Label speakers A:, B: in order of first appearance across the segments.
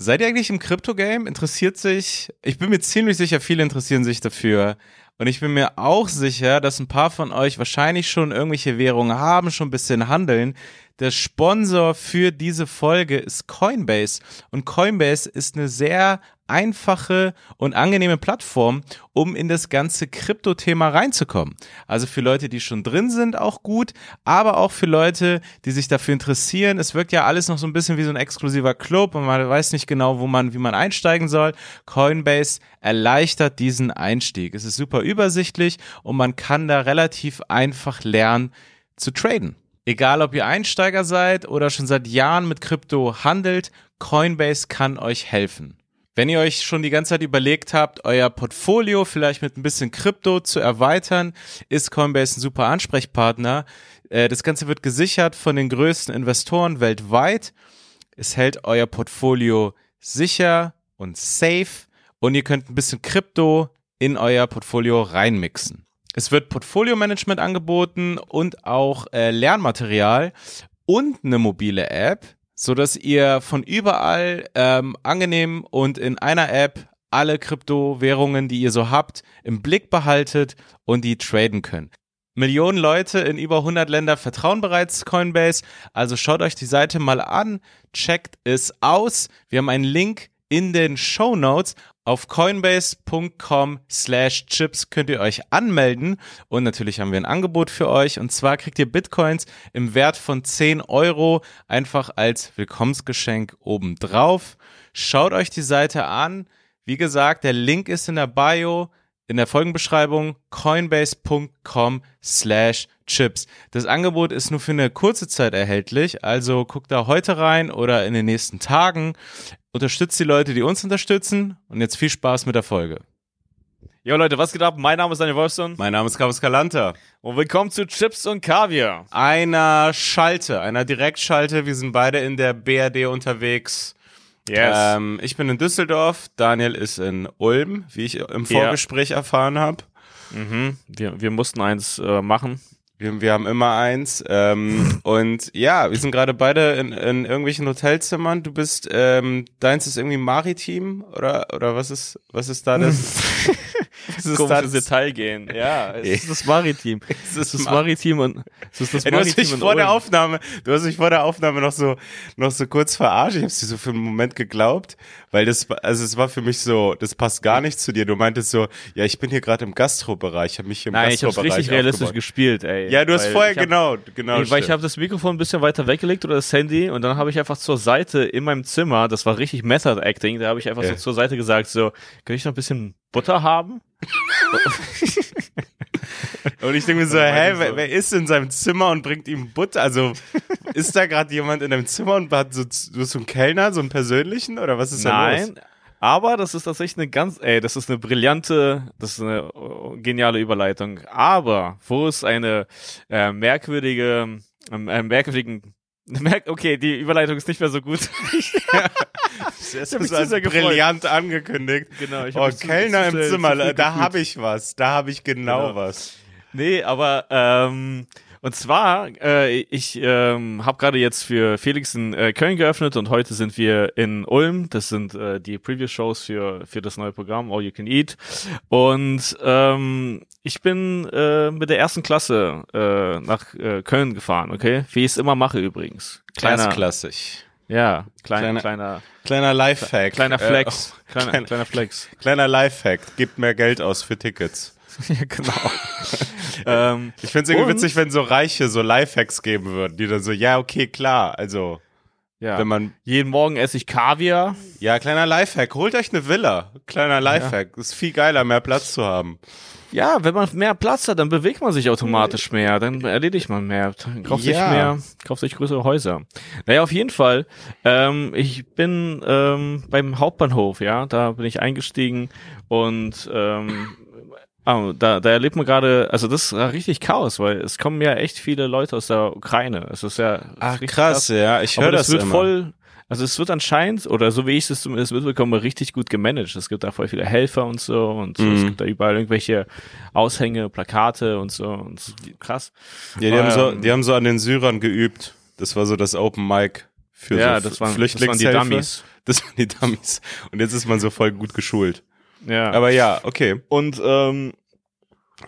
A: Seid ihr eigentlich im Krypto-Game? Interessiert sich, ich bin mir ziemlich sicher, viele interessieren sich dafür. Und ich bin mir auch sicher, dass ein paar von euch wahrscheinlich schon irgendwelche Währungen haben, schon ein bisschen handeln. Der Sponsor für diese Folge ist Coinbase. Und Coinbase ist eine sehr einfache und angenehme Plattform, um in das ganze Krypto-Thema reinzukommen. Also für Leute, die schon drin sind, auch gut, aber auch für Leute, die sich dafür interessieren. Es wirkt ja alles noch so ein bisschen wie so ein exklusiver Club und man weiß nicht genau, wo man, wie man einsteigen soll. Coinbase erleichtert diesen Einstieg. Es ist super übersichtlich und man kann da relativ einfach lernen zu traden. Egal, ob ihr Einsteiger seid oder schon seit Jahren mit Krypto handelt, Coinbase kann euch helfen. Wenn ihr euch schon die ganze Zeit überlegt habt, euer Portfolio vielleicht mit ein bisschen Krypto zu erweitern, ist Coinbase ein super Ansprechpartner. Äh, das Ganze wird gesichert von den größten Investoren weltweit. Es hält euer Portfolio sicher und safe und ihr könnt ein bisschen Krypto in euer Portfolio reinmixen. Es wird Portfolio-Management angeboten und auch äh, Lernmaterial und eine mobile App, so dass ihr von überall ähm, angenehm und in einer App alle Kryptowährungen, die ihr so habt, im Blick behaltet und die traden könnt. Millionen Leute in über 100 Länder vertrauen bereits Coinbase, also schaut euch die Seite mal an, checkt es aus. Wir haben einen Link in den Show Notes auf coinbase.com slash chips könnt ihr euch anmelden und natürlich haben wir ein Angebot für euch und zwar kriegt ihr Bitcoins im Wert von 10 Euro einfach als Willkommensgeschenk obendrauf. Schaut euch die Seite an. Wie gesagt, der Link ist in der Bio in der Folgenbeschreibung coinbase.com slash chips. Das Angebot ist nur für eine kurze Zeit erhältlich, also guckt da heute rein oder in den nächsten Tagen. Unterstützt die Leute, die uns unterstützen und jetzt viel Spaß mit der Folge.
B: Jo Leute, was geht ab? Mein Name ist Daniel Wolfson.
A: Mein Name ist Carlos Calanta.
B: Und willkommen zu Chips und Kaviar.
A: Einer Schalte, einer Direktschalte. Wir sind beide in der BRD unterwegs.
B: Yes.
A: Ähm, ich bin in Düsseldorf, Daniel ist in Ulm, wie ich im Vorgespräch ja. erfahren habe.
B: Mhm. Wir, wir mussten eins äh, machen.
A: Wir, wir haben immer eins. Ähm, und ja, wir sind gerade beide in, in irgendwelchen Hotelzimmern. Du bist, ähm, deins ist irgendwie maritim oder oder was ist was ist da das?
B: da das Detail gehen? Ja, es ist das Maritim. es ist das Maritim und es ist das Maritim.
A: du hast mich vor der Aufnahme, du hast mich vor der Aufnahme noch so noch so kurz verarscht. Ich habe dir so für einen Moment geglaubt, weil das also es war für mich so, das passt gar nicht zu dir. Du meintest so, ja, ich bin hier gerade im Gastrobereich, ich habe mich hier im
B: Nein,
A: Gastrobereich
B: ich habe richtig realistisch gespielt, ey.
A: Ja, du hast vorher, hab, genau, genau.
B: Nee, weil ich habe das Mikrofon ein bisschen weiter weggelegt oder das Handy und dann habe ich einfach zur Seite in meinem Zimmer, das war richtig Method Acting, da habe ich einfach ja. so zur Seite gesagt, so, kann ich noch ein bisschen Butter haben?
A: und ich denke mir so, hä, wer, wer, ist in seinem Zimmer und bringt ihm Butter? Also, ist da gerade jemand in deinem Zimmer und hat so, du hast so einen Kellner, so einen persönlichen oder was ist
B: Nein,
A: da los? Nein,
B: aber das ist tatsächlich eine ganz, ey, das ist eine brillante, das ist eine uh, geniale Überleitung. Aber wo es eine äh, merkwürdige, äh, merkwürdigen Okay, die Überleitung ist nicht mehr so gut.
A: das ist so als brillant angekündigt.
B: Genau. Ich
A: oh, Kellner im Zimmer, da habe ich was. Da habe ich genau, genau, was.
B: Nee, aber ähm, und zwar, äh, ich ähm, habe gerade jetzt für Felix in äh, Köln geöffnet und heute sind wir in Ulm. Das sind äh, die Preview-Shows für, für das neue Programm All You Can Eat. Und ähm, ich bin äh, mit der ersten Klasse äh, nach äh, Köln gefahren, okay? Wie ich es immer mache übrigens.
A: Kleiner, klassisch.
B: Ja, klein, kleiner, kleiner,
A: kleiner Lifehack.
B: Kleiner Flex. Äh, oh, kleiner, kleiner, kleiner Flex.
A: Kleiner Lifehack. Gibt mehr Geld aus für Tickets.
B: ja, genau.
A: ähm, ich finde es irgendwie witzig, wenn so Reiche so Lifehacks geben würden, die dann so, ja, okay, klar, also.
B: Ja. Wenn man jeden Morgen esse ich Kaviar.
A: Ja, kleiner Lifehack. Holt euch eine Villa. Kleiner Lifehack. Ja. Ist viel geiler, mehr Platz zu haben.
B: Ja, wenn man mehr Platz hat, dann bewegt man sich automatisch mehr, dann erledigt man mehr, dann kauft ja. sich mehr, kauft sich größere Häuser. Naja, auf jeden Fall. Ähm, ich bin ähm, beim Hauptbahnhof, ja, da bin ich eingestiegen und ähm, Oh, da, da erlebt man gerade, also das ist richtig Chaos, weil es kommen ja echt viele Leute aus der Ukraine. Es ist ja
A: Ach, krass, krass, ja, ich höre das,
B: das wird
A: immer.
B: voll, also es wird anscheinend, oder so wie ich es zumindest mitbekomme, richtig gut gemanagt. Es gibt da voll viele Helfer und so und mhm. es gibt da überall irgendwelche Aushänge, Plakate und so und krass.
A: Ja, die, ähm, haben so, die haben so an den Syrern geübt. Das war so das Open Mic für
B: ja,
A: so
B: das waren,
A: Flüchtlingshilfe.
B: das waren die Dummies.
A: Das waren die Dummies. Und jetzt ist man so voll gut geschult.
B: Ja.
A: Aber ja, okay.
B: Und ähm,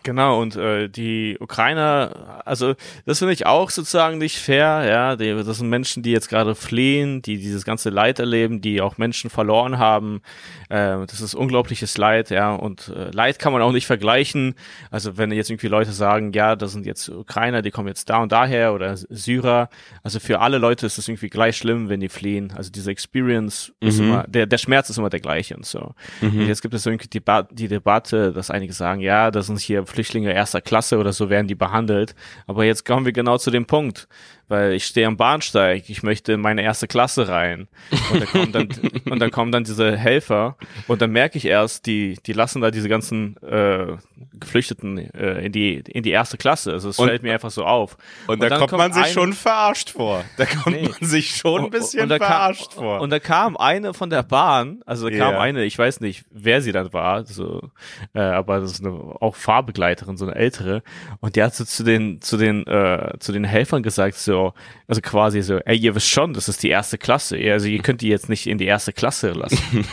B: Genau, und äh, die Ukrainer, also das finde ich auch sozusagen nicht fair, ja. Die, das sind Menschen, die jetzt gerade fliehen, die dieses ganze Leid erleben, die auch Menschen verloren haben. Äh, das ist unglaubliches Leid, ja. Und äh, Leid kann man auch nicht vergleichen. Also wenn jetzt irgendwie Leute sagen, ja, das sind jetzt Ukrainer, die kommen jetzt da und daher oder Syrer. Also für alle Leute ist es irgendwie gleich schlimm, wenn die fliehen. Also diese Experience ist
A: Mhm.
B: immer, der, der Schmerz ist immer der gleiche und so.
A: Mhm.
B: Und jetzt gibt es irgendwie die, Ba- die Debatte, dass einige sagen, ja, das sind hier Flüchtlinge erster Klasse oder so werden die behandelt. Aber jetzt kommen wir genau zu dem Punkt, weil ich stehe am Bahnsteig, ich möchte in meine erste Klasse rein. Und dann kommen dann, und dann kommen dann diese Helfer und dann merke ich erst, die, die lassen da diese ganzen äh, Geflüchteten äh, in die in die erste Klasse. Also es
A: Und-
B: fällt mir einfach so auf.
A: Und, da
B: dann
A: kommt man sich
B: ein-
A: schon verarscht vor. Da kommt
B: Nee.
A: man sich schon ein bisschen
B: und da
A: verarscht
B: kam,
A: vor.
B: Und da kam eine von der Bahn, also da kam
A: Ja.
B: eine, ich weiß nicht, wer sie dann war, so, äh, aber das ist eine auch Fahrbegleiterin, so eine ältere, und die hat so zu den, zu den, äh, zu den Helfern gesagt, so, also quasi so, ey, ihr wisst schon, das ist die erste Klasse, also ihr könnt die jetzt nicht in die erste Klasse lassen.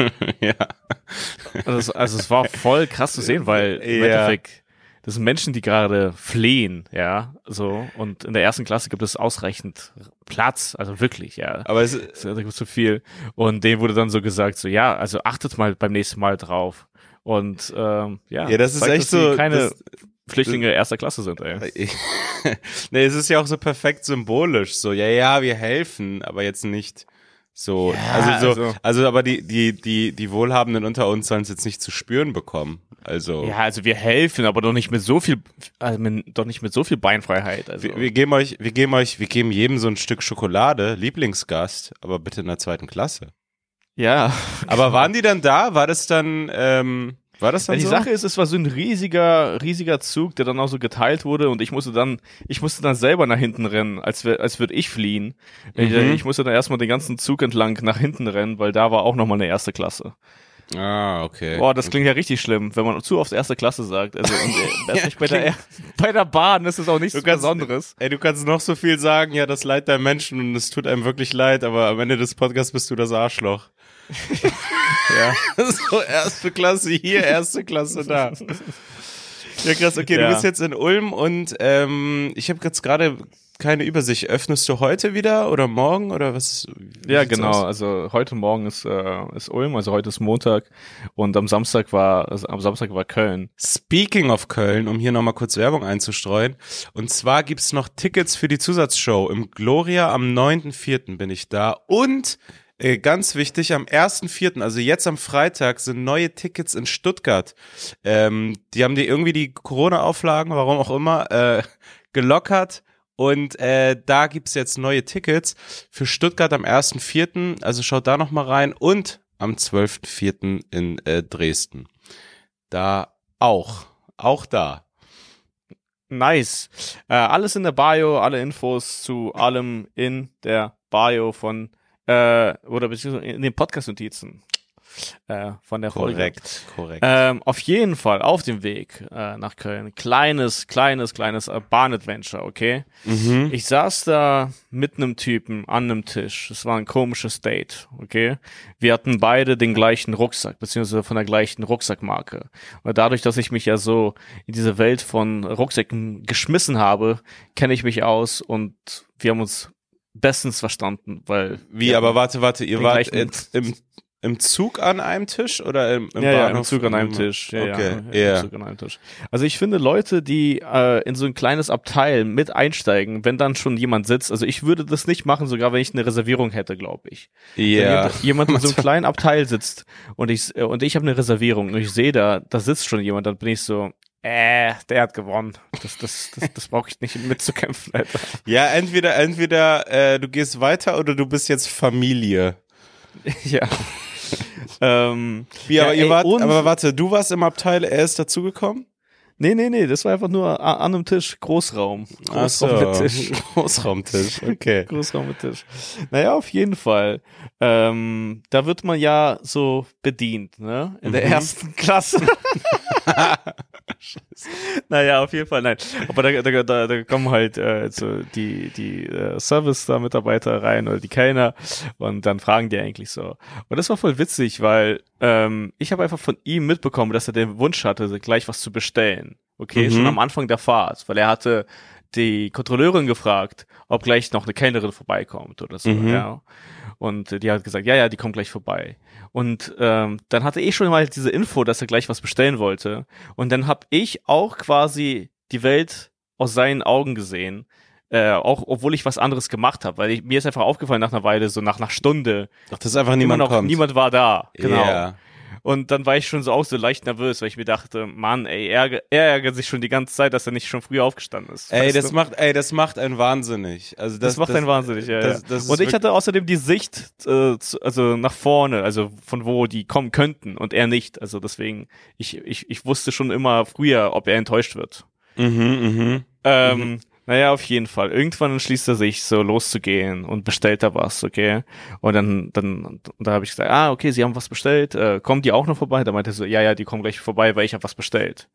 A: ja.
B: Also, es- also es war voll krass zu sehen, weil im
A: Ja.
B: Endeffekt, das sind Menschen, die gerade fliehen, ja, so, und in der ersten Klasse gibt es ausreichend Platz, also wirklich, ja.
A: Aber es,
B: Das ist ja zu viel. Und dem wurde dann so gesagt, so ja, also achtet mal beim nächsten Mal drauf. Und ähm, ja,
A: Ja, das ist
B: zeigt,
A: echt so-
B: keine
A: das-
B: Flüchtlinge erster Klasse sind, ey.
A: nee, es ist ja auch so perfekt symbolisch. So, ja, ja, wir helfen, aber jetzt nicht so.
B: Ja,
A: also, so
B: also-
A: also, aber die, die, die, die Wohlhabenden unter uns sollen es jetzt nicht zu spüren bekommen. Also,
B: Ja, also wir helfen, aber doch nicht mit so viel, also mit, doch nicht mit so viel Beinfreiheit. Also
A: wir, wir geben euch, wir geben euch, wir geben jedem so ein Stück Schokolade, Lieblingsgast, aber bitte in der zweiten Klasse.
B: Ja.
A: Aber waren die dann da? War das dann, ähm, war das
B: Ja,
A: dann
B: die
A: so?
B: Sache ist, es war so ein riesiger, riesiger Zug, der dann auch so geteilt wurde und ich musste dann, ich musste dann selber nach hinten rennen, als, wär- als würde ich fliehen. Ich,
A: Mhm.
B: ich musste dann erstmal den ganzen Zug entlang nach hinten rennen, weil da war auch nochmal eine erste Klasse.
A: ah, okay.
B: Boah, das klingt ja richtig schlimm, wenn man zu oft erste Klasse sagt. Also und, äh, nicht bei, der, bei der Bahn ist es auch nichts
A: kannst-
B: Besonderes.
A: Ey, du kannst noch so viel sagen, ja, das Leid der Menschen und es tut einem wirklich leid, aber am Ende des Podcasts bist du das Arschloch.
B: Ja.
A: so, erste Klasse hier, erste Klasse da. Ja, krass, okay,
B: Ja.
A: du bist jetzt in Ulm und ähm, ich habe jetzt gerade keine Übersicht. Öffnest du heute wieder oder morgen oder was?
B: Ja, genau.
A: aus?
B: Also heute Morgen ist, äh, ist Ulm, also heute ist Montag und am Samstag war, also am Samstag war Köln.
A: Speaking of Köln, um hier nochmal kurz Werbung einzustreuen. Und zwar gibt's noch Tickets für die Zusatzshow. Im Gloria am 9.4. bin ich da. Und äh, ganz wichtig, am 1.4., also jetzt am Freitag, sind neue Tickets in Stuttgart. Ähm, die haben die irgendwie die Corona-Auflagen, warum auch immer, äh, gelockert. Und äh, da gibt's jetzt neue Tickets für Stuttgart am 1.4. Also schaut da nochmal rein. Und am 12.4. in äh, Dresden. Da auch. Auch da.
B: Nice. Äh, alles in der Bio, alle Infos zu allem in der Bio von, äh, oder beziehungsweise in den Podcast-Notizen äh, von der Folge.
A: Korrekt, korrekt.
B: Ähm, auf jeden Fall auf dem Weg äh, nach Köln. Kleines, kleines, kleines äh, Bahnadventure, okay?
A: mhm.
B: Ich saß da mit einem Typen an einem Tisch. Es war ein komisches Date, okay? Wir hatten beide den gleichen Rucksack, beziehungsweise von der gleichen Rucksackmarke. Und dadurch, dass ich mich ja so in diese Welt von Rucksäcken geschmissen habe, kenne ich mich aus und wir haben uns bestens verstanden, weil
A: Wie, aber warte, warte, ihr wart jetzt im, im Zug an einem Tisch oder im, im
B: ja, ja, im
A: Bahnhof?
B: Zug an einem Tisch. Ja,
A: okay,
B: ja,
A: ja.
B: im Zug an einem Tisch. Also ich finde Leute, die äh, in so ein kleines Abteil mit einsteigen, wenn dann schon jemand sitzt, also ich würde das nicht machen, sogar wenn ich eine Reservierung hätte, glaube ich.
A: Ja.
B: jemand- jemand in so einem kleinen Abteil sitzt und ich und ich habe eine Reservierung und ich sehe da, da sitzt schon jemand, dann bin ich so, äh, der hat gewonnen. Das, das, das, das brauche ich nicht mitzukämpfen, Alter.
A: Ja, entweder, entweder äh, du gehst weiter oder du bist jetzt Familie.
B: ja. ähm,
A: Wie,
B: Ja,
A: aber ihr
B: ey,
A: wart, aber warte, du warst im Abteil, er ist dazugekommen?
B: nee, nee, nee, das war einfach nur an einem Tisch, Großraum. Großraum mit Tisch.
A: Großraumtisch, okay.
B: Großraum mit Tisch. Naja, auf jeden Fall. Ähm, da wird man ja so bedient, ne? In der
A: Mhm.
B: ersten Klasse. naja, auf jeden Fall, nein. Aber da, da, da, da kommen halt äh, so die, die äh, Service-Mitarbeiter rein oder die Kellner und dann fragen die eigentlich so. Und das war voll witzig, weil ähm, ich habe einfach von ihm mitbekommen, dass er den Wunsch hatte, gleich was zu bestellen. Okay, mhm. schon am Anfang der Fahrt, weil er hatte die Kontrolleurin gefragt, ob gleich noch eine Kellnerin vorbeikommt oder so, mhm. ja. Und die hat gesagt, ja, ja, die kommt gleich vorbei. Und ähm, dann hatte ich schon mal diese Info, dass er gleich was bestellen wollte. Und dann habe ich auch quasi die Welt aus seinen Augen gesehen. Äh, auch obwohl ich was anderes gemacht habe, weil ich, mir ist einfach aufgefallen nach einer Weile, so nach einer Stunde.
A: Ach, dass einfach niemand noch, kommt.
B: Niemand war da. Genau. Yeah. Und dann war ich schon so auch so leicht nervös, weil ich mir dachte, Mann, ey, er, er ärgert sich schon die ganze Zeit, dass er nicht schon früher aufgestanden ist.
A: Ey, das du? macht, ey, das macht einen wahnsinnig. Also das,
B: das macht das, einen wahnsinnig, ja. Das, ja. und ich hatte außerdem die Sicht, äh, zu, also nach vorne, also von wo die kommen könnten und er nicht. Also deswegen, ich, ich, ich wusste schon immer früher, ob er enttäuscht wird.
A: Mhm, mhm.
B: Ähm, mhm. Naja, auf jeden Fall. Irgendwann entschließt er sich, so loszugehen und bestellt da was, okay? Und dann, dann, und da habe ich gesagt, ah, okay, sie haben was bestellt, äh, kommen die auch noch vorbei? Da meinte er so, ja, ja, die kommen gleich vorbei, weil ich habe was bestellt.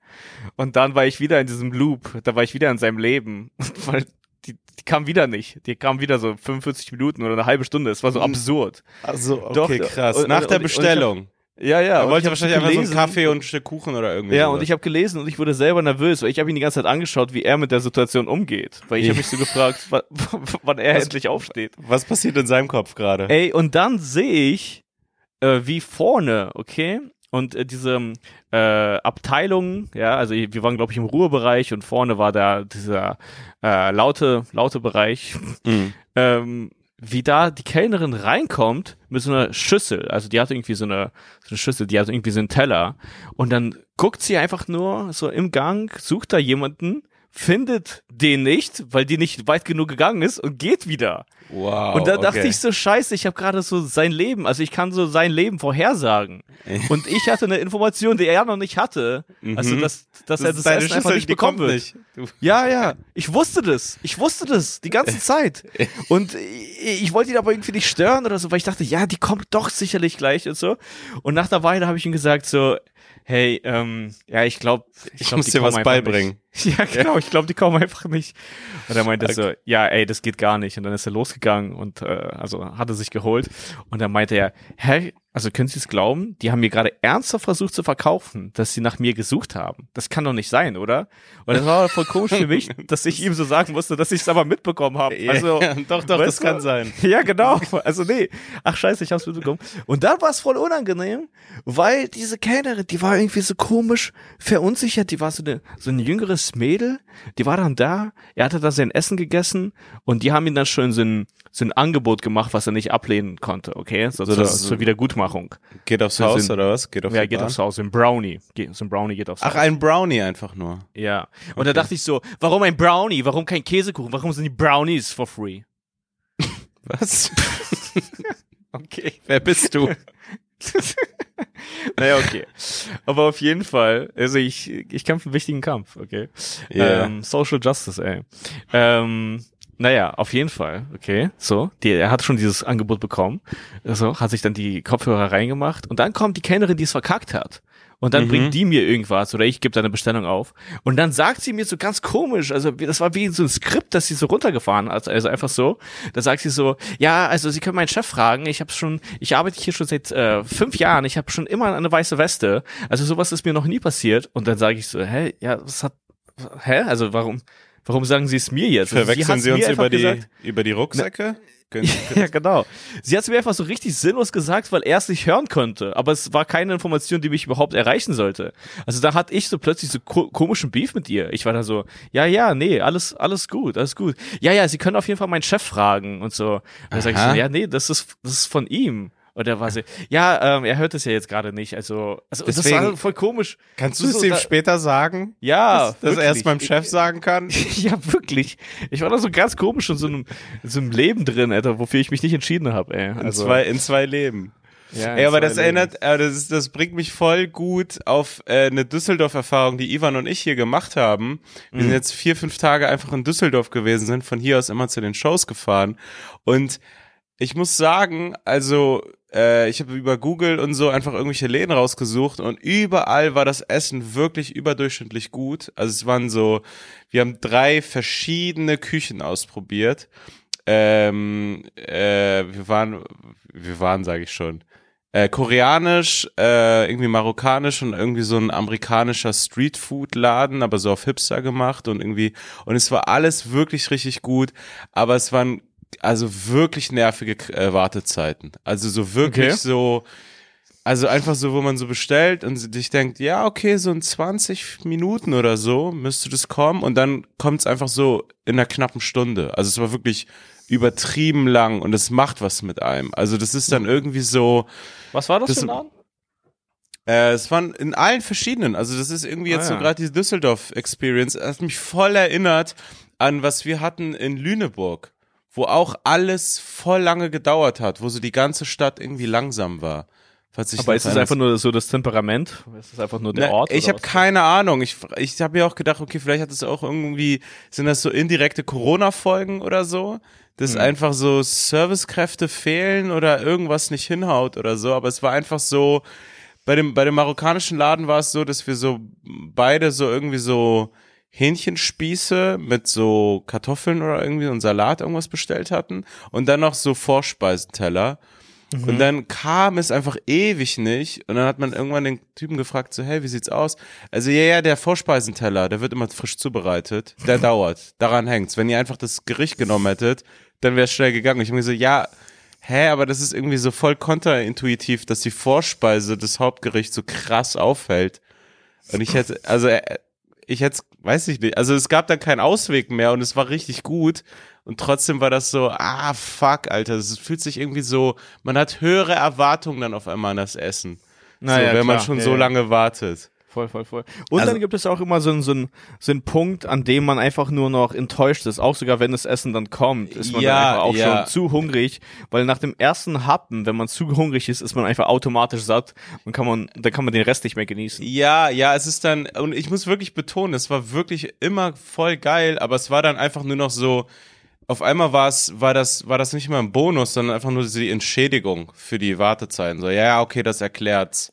B: Und dann war ich wieder in diesem Loop, da war ich wieder in seinem Leben, weil die, die kam wieder nicht. Die kam wieder so 45 Minuten oder eine halbe Stunde. Es war so hm. absurd.
A: Also, okay, Doch, krass. Und, Nach und, der Bestellung.
B: Ja, ja.
A: Er wollte wahrscheinlich einfach so einen Kaffee und ein Stück Kuchen oder irgendwie.
B: Ja, sowas. und ich habe gelesen und ich wurde selber nervös, weil ich habe ihn die ganze Zeit angeschaut, wie er mit der Situation umgeht. Weil ich habe mich so gefragt, wann er was, endlich aufsteht.
A: Was passiert in seinem Kopf gerade?
B: Ey, und dann sehe ich, äh, wie vorne, okay, und äh, diese äh, Abteilung, ja, also wir waren, glaube ich, im Ruhebereich und vorne war da dieser äh, laute, laute Bereich. Mhm. ähm, wie da die Kellnerin reinkommt mit so einer Schüssel. Also die hat irgendwie so eine, so eine Schüssel, die hat irgendwie so einen Teller. Und dann guckt sie einfach nur so im Gang, sucht da jemanden findet den nicht, weil die nicht weit genug gegangen ist und geht wieder.
A: Wow.
B: Und da dachte ich so, scheiße, ich habe gerade so sein Leben, also ich kann so sein Leben vorhersagen. und ich hatte eine Information, die er noch nicht hatte. Also, mhm. dass, dass das er das Essen Schüssel, einfach nicht bekommen wird. Nicht. Ja, ja. Ich wusste das. Ich wusste das die ganze Zeit. Und ich, ich wollte ihn aber irgendwie nicht stören oder so, weil ich dachte, ja, die kommt doch sicherlich gleich und so. Und nach der Weile habe ich ihm gesagt so, hey, ähm, ja, ich glaube,
A: ich, ich glaub, muss dir was beibringen.
B: Nicht. Ja, genau, ich glaube, die kommen einfach nicht. Und er meinte okay. so, ja, ey, das geht gar nicht. Und dann ist er losgegangen und äh, also hat er sich geholt. Und dann meinte er, hä, also können Sie es glauben? Die haben mir gerade ernsthaft versucht zu verkaufen, dass sie nach mir gesucht haben. Das kann doch nicht sein, oder? Und das war voll komisch für mich, dass ich ihm so sagen musste, dass ich es aber mitbekommen habe. Also
A: ja, doch, doch, das du? kann sein.
B: Ja, genau. Also nee, ach scheiße, ich hab's mitbekommen. Und dann war es voll unangenehm, weil diese Kellnerin, die war irgendwie so komisch verunsichert. Die war so, eine, so ein jüngeres Mädel. Die war dann da. Er hatte da sein Essen gegessen und die haben ihn dann schon so ein so ein Angebot gemacht, was er nicht ablehnen konnte, okay? So, also zur, zur Wiedergutmachung.
A: Geht aufs Haus sind, oder was?
B: Geht auf ja, geht Bahn? aufs Haus. Ein Brownie. So ein Brownie geht aufs
A: Ach,
B: Haus.
A: Ach, ein Brownie einfach nur.
B: Ja. Und okay. da dachte ich so, warum ein Brownie? Warum kein Käsekuchen? Warum sind die Brownies for free?
A: was? okay. Wer bist du?
B: naja, okay. Aber auf jeden Fall, also ich, ich kämpfe einen wichtigen Kampf, okay? Yeah. Ähm, Social Justice, ey. Ähm, naja, auf jeden Fall. Okay, so. Die, er hat schon dieses Angebot bekommen. So, hat sich dann die Kopfhörer reingemacht. Und dann kommt die Kellnerin, die es verkackt hat. Und dann mhm. bringt die mir irgendwas oder ich gebe da eine Bestellung auf. Und dann sagt sie mir so ganz komisch, also das war wie so ein Skript, das sie so runtergefahren hat, also einfach so. Da sagt sie so, ja, also Sie können meinen Chef fragen, ich habe schon, ich arbeite hier schon seit äh, fünf Jahren, ich habe schon immer eine weiße Weste. Also sowas ist mir noch nie passiert. Und dann sage ich so, hä, ja, was hat, hä, also warum? Warum sagen Sie es mir jetzt?
A: Also Verwechseln Sie, Sie uns über die, gesagt, über die Rucksäcke?
B: ja, genau. Sie hat es mir einfach so richtig sinnlos gesagt, weil er es nicht hören konnte. Aber es war keine Information, die mich überhaupt erreichen sollte. Also da hatte ich so plötzlich so ko komischen Beef mit ihr. Ich war da so, ja, ja, nee, alles, alles gut, alles gut. Ja, ja, Sie können auf jeden Fall meinen Chef fragen und so. Und dann sage ich so, ja, nee, das ist, das ist von ihm. Und er war so, ja, ähm, er hört es ja jetzt gerade nicht. Also, also Deswegen, das war voll komisch.
A: Kannst du es ihm später sagen?
B: Ja.
A: Dass, dass er es meinem Chef sagen kann?
B: ja, wirklich. Ich war da so ganz komisch in so einem, in so einem Leben drin, Alter, wofür ich mich nicht entschieden habe, ey.
A: Also, in, zwei, in zwei Leben. Ja, Ey, aber das Leben. erinnert, das, ist, das bringt mich voll gut auf äh, eine Düsseldorf-Erfahrung, die Ivan und ich hier gemacht haben. Wir mhm. sind jetzt vier, fünf Tage einfach in Düsseldorf gewesen, sind von hier aus immer zu den Shows gefahren. Und ich muss sagen, also äh, ich habe über Google und so einfach irgendwelche Läden rausgesucht und überall war das Essen wirklich überdurchschnittlich gut. Also es waren so, wir haben drei verschiedene Küchen ausprobiert. Ähm, äh, wir waren, wir waren, sage ich schon, äh, koreanisch, äh, irgendwie marokkanisch und irgendwie so ein amerikanischer Streetfood-Laden, aber so auf Hipster gemacht und irgendwie, und es war alles wirklich richtig gut, aber es waren also wirklich nervige äh, Wartezeiten. Also so wirklich okay. so, also einfach so, wo man so bestellt und sich denkt, ja, okay, so in 20 Minuten oder so müsste das kommen und dann kommt es einfach so in einer knappen Stunde. Also es war wirklich übertrieben lang und es macht was mit einem. Also das ist dann irgendwie so.
B: Was war das, das für ein Laden?
A: Äh, es waren in allen verschiedenen. Also das ist irgendwie jetzt ah, ja. so gerade diese Düsseldorf-Experience. Hat mich voll erinnert an was wir hatten in Lüneburg wo auch alles voll lange gedauert hat, wo so die ganze Stadt irgendwie langsam war.
B: Aber ist es einfach nur so das Temperament? Ist es einfach nur der
A: Na,
B: Ort?
A: Ich habe keine Ahnung. Ich, ich habe mir auch gedacht, okay, vielleicht hat es auch irgendwie, sind das so indirekte Corona-Folgen oder so? Dass hm. einfach so Servicekräfte fehlen oder irgendwas nicht hinhaut oder so. Aber es war einfach so, bei dem, bei dem marokkanischen Laden war es so, dass wir so beide so irgendwie so Hähnchenspieße mit so Kartoffeln oder irgendwie und Salat irgendwas bestellt hatten und dann noch so Vorspeisenteller. Mhm. Und dann kam es einfach ewig nicht und dann hat man irgendwann den Typen gefragt so, hey, wie sieht's aus? Also ja, ja, der Vorspeisenteller, der wird immer frisch zubereitet, der dauert, daran hängt's. Wenn ihr einfach das Gericht genommen hättet, dann wäre es schnell gegangen. Ich habe mir so, ja, hä, aber das ist irgendwie so voll kontraintuitiv, dass die Vorspeise des Hauptgerichts so krass auffällt. Und ich hätte, also äh, ich hätte, weiß ich nicht, also es gab dann keinen Ausweg mehr und es war richtig gut. Und trotzdem war das so, ah fuck, Alter, es fühlt sich irgendwie so, man hat höhere Erwartungen dann auf einmal an das Essen. Naja, so, wenn klar. man schon ja, so lange wartet
B: voll, voll, voll. Und also, dann gibt es auch immer so, so, so einen Punkt, an dem man einfach nur noch enttäuscht ist. Auch sogar, wenn das Essen dann kommt, ist man ja, dann einfach auch ja. schon zu hungrig. Weil nach dem ersten Happen, wenn man zu hungrig ist, ist man einfach automatisch satt und kann man, dann kann man den Rest nicht mehr genießen.
A: Ja, ja, es ist dann, und ich muss wirklich betonen, es war wirklich immer voll geil, aber es war dann einfach nur noch so, auf einmal war es, war das, war das nicht mehr ein Bonus, sondern einfach nur die Entschädigung für die Wartezeiten. So, ja, okay, das erklärt's.